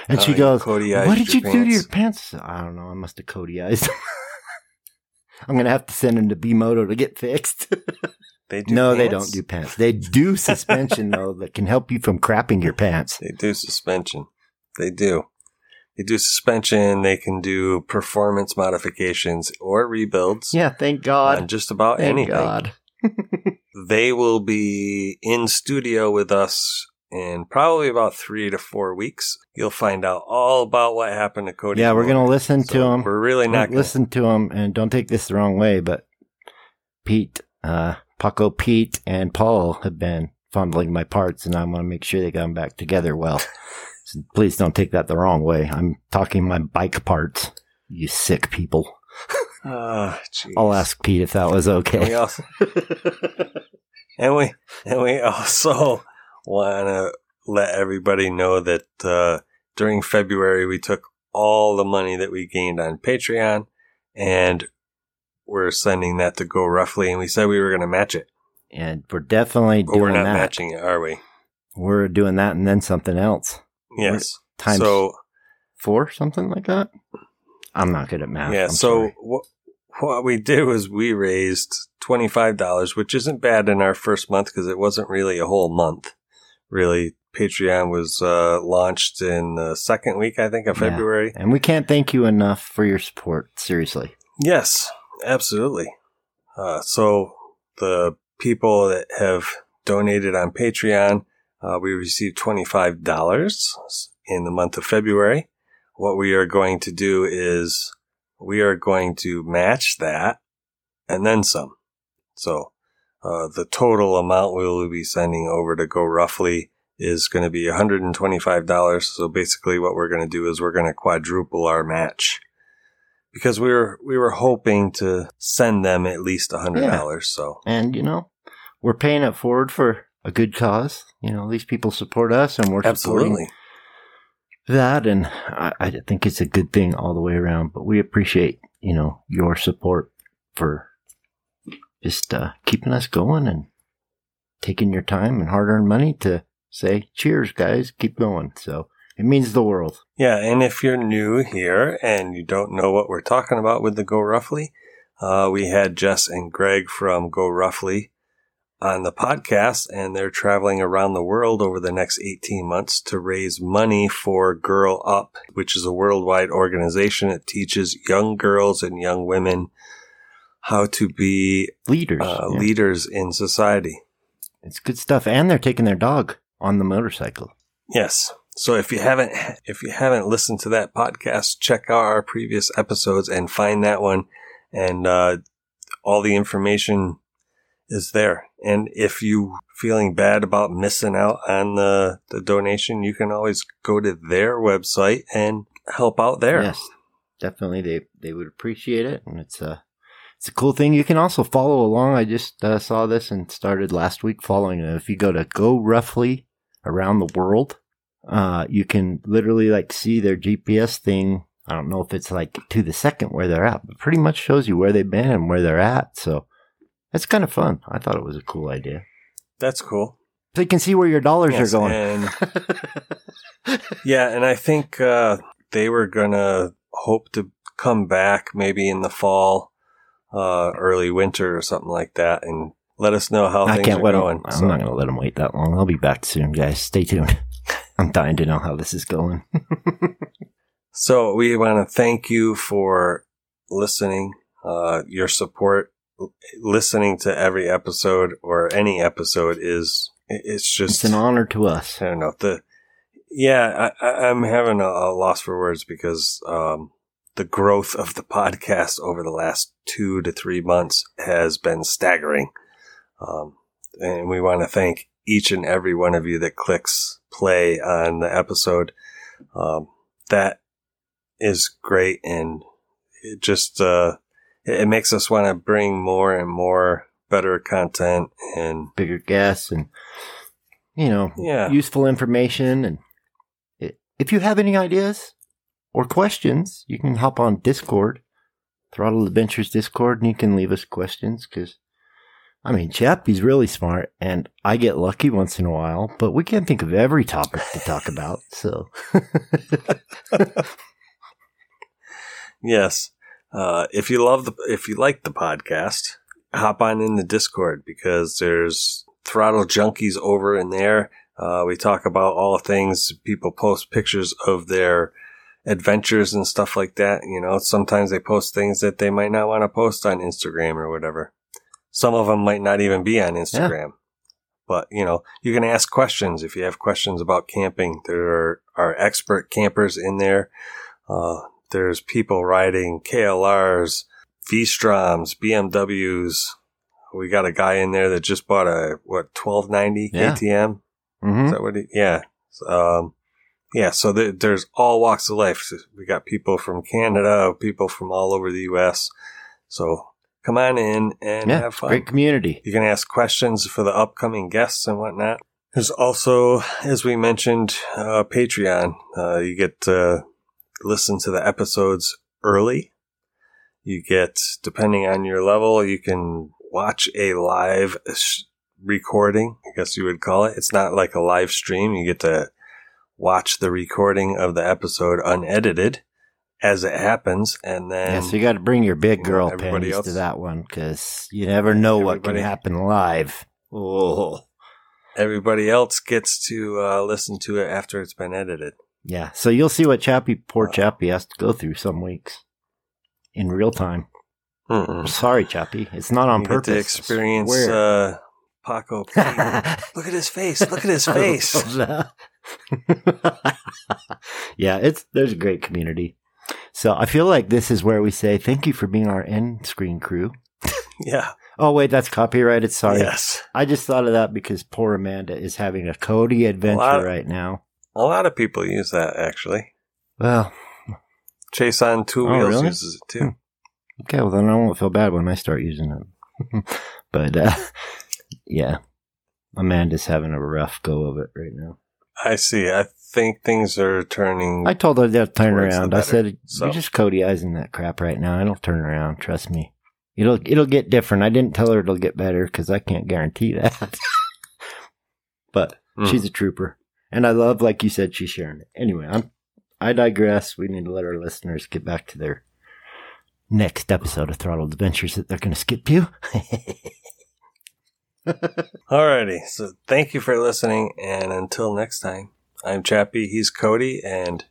And she Oh, goes, what did you your do to your pants." pants? I don't know. I must have Kodyized them. I'm going to have to send them to B-Moto to get fixed. They do no, they don't do pants. They do suspension though that can help you from crapping your pants. They do suspension. They do. They do suspension. They can do performance modifications or rebuilds Yeah, thank on God. just about Thank anything. God. They will be in studio with us in probably about three to four weeks. You'll find out all about what happened to Cody. Yeah, we're going to listen to So them. We're really not going to listen to him, and don't take this the wrong way, but Pete, uh, Paco, Pete, and Paul have been fondling my parts, and I want to make sure they got them back together well. So please don't take that the wrong way. I'm talking my bike parts. You sick people. Jeez. I'll ask Pete if that was And we okay. also, and we and we also want to let everybody know that uh, during February we took all the money that we gained on Patreon and we're sending that to go roughly and we said we were going to match it And we're definitely but we're not that. matching it are we We're doing that and then something else. Yes Times so four, something like that. I'm not good at math. yeah I'm so what what we did was we raised $25 which isn't bad in our first month because it wasn't really a whole month really patreon was uh, launched in the second week i think of Yeah. february And we can't thank you enough for your support. Seriously. yes absolutely uh, so the people that have donated on patreon uh, we received $25 in the month of february. What we are going to do is we are going to match that and then some. So uh, the total amount we will be sending over to go roughly is going to be $125 so basically what we're going to do is we're going to quadruple our match. Because we were we were hoping to send them at least $100 so. And, you know, we're paying it forward for a good cause. You know, these people support us and we're supporting absolutely that. And I, I think it's a good thing all the way around. But we appreciate, you know, your support for just uh, keeping us going and taking your time and hard earned money to say, cheers, guys, keep going. So it means the world. Yeah, and if you're new here and you don't know what we're talking about with the Go Roughly, uh, we had Jess and Greg from Go Roughly on the podcast, and they're traveling around the world over the next 18 months to raise money for Girl Up, which is a worldwide organization that teaches young girls and young women how to be Leaders. uh, yeah. leaders in society. It's good stuff. And they're taking their dog on the motorcycle. Yes. So if you haven't, if you haven't listened to that podcast, check out our previous episodes and find that one. And, uh, all the information is there. And if you feeling bad about missing out on the, the donation, you can always go to their website and help out there. Yes, definitely. They they would appreciate it, and it's a it's a cool thing. You can also follow along. I just uh, saw this and started last week following it. If you go to Go Roughly Around the World, uh, you can literally like see their GPS thing. I don't know if it's like to the second where they're at, but pretty much shows you where they've been and where they're at. So it's kind of fun. I thought it was a cool idea. That's cool. So you can see where your dollars Yes, are going. and- Yeah, and I think uh, they were gonna hope to come back maybe in the fall, uh, early winter or something like that, and let us know how I things can't are wait. going. I'm So- not going to let them wait that long. I'll be back soon, guys. Stay tuned. I'm dying to know how this is going. So we want to thank you for listening, uh, your support, listening to every episode or any episode is, it's just, It's an honor to us. I don't know. The, yeah, I, I'm having a, a loss for words because, um, the growth of the podcast over the last two to three months has been staggering. Um, and we want to thank each and every one of you that clicks play on the episode. Um, that is great. And it just, uh, it, it makes us want to bring more and more better content and Bigger guests and, you know, yeah. useful information. And i- if you have any ideas or questions, you can hop on Discord, Throttle Adventures Discord, and you can leave us questions because. I mean, Chappie's really smart, and I get lucky once in a while, but we can't think of every topic to talk about. So, Yes. Uh, if you love the, if you like the podcast, hop on in the Discord because there's throttle junkies over in there. Uh, we talk about all things. People post pictures of their adventures and stuff like that. You know, sometimes they post things that they might not want to post on Instagram or whatever. Some of them might not even be on Instagram. But, you know, you can ask questions if you have questions about camping. There are, are expert campers in there. Uh, there's people riding KLRs, V-Stroms, BMWs. We got a guy in there that just bought a, what, 1290 Yeah. KTM? mhm. Is that what he, yeah. Um, yeah, so there, there's all walks of life. We got people from Canada, people from all over the U.S. So come on in and yeah, have fun. great community. You can ask questions for the upcoming guests and whatnot. There's also, as we mentioned, uh, Patreon. Uh, you get to listen to the episodes early. You get, depending on your level, you can watch a live sh- recording, I guess you would call it. It's not like a live stream. You get to watch the recording of the episode unedited as it happens. And then yeah, so you got to bring your big you know, girl everybody panties else- to that one because you never know what can happen live. Oh, everybody else gets to uh, listen to it after it's been edited. Yeah. So you'll see what Chappie, poor. Chappie, has to go through some weeks in real time. Mm-mm. Sorry, Chappie, it's not on you purpose. get to experience uh, Paco. look at his face. Look at his face. yeah, it's there's a great community. So I feel like this is where we say thank you for being our end screen crew. yeah. Oh wait, that's copyrighted. Sorry. Yes. I just thought of that because poor Amanda is having a Cody adventure lot- right now. A lot of people use that actually. Well, Chase on two Oh, wheels really? uses it too. okay, well then I won't feel bad when I start using it. but uh, yeah, Amanda's having a rough go of it right now. I see. I think things are turning. I told her to turn around. I said, so. "You're just Codyizing that crap right now. It'll turn around. Trust me. It'll it'll get different. I didn't tell her it'll get better because I can't guarantee that. but Mhm. she's a trooper, and I love, like you said, she's sharing it. Anyway, I'm I digress. We need to let our listeners get back to their next episode of Throttled Adventures that they're going to skip to. Alrighty. So thank you for listening, and until next time, I'm Chappie. He's Cody, and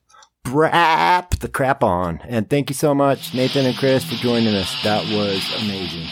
Brap the crap on, and thank you so much, Nathan and Chris, for joining us. That was amazing.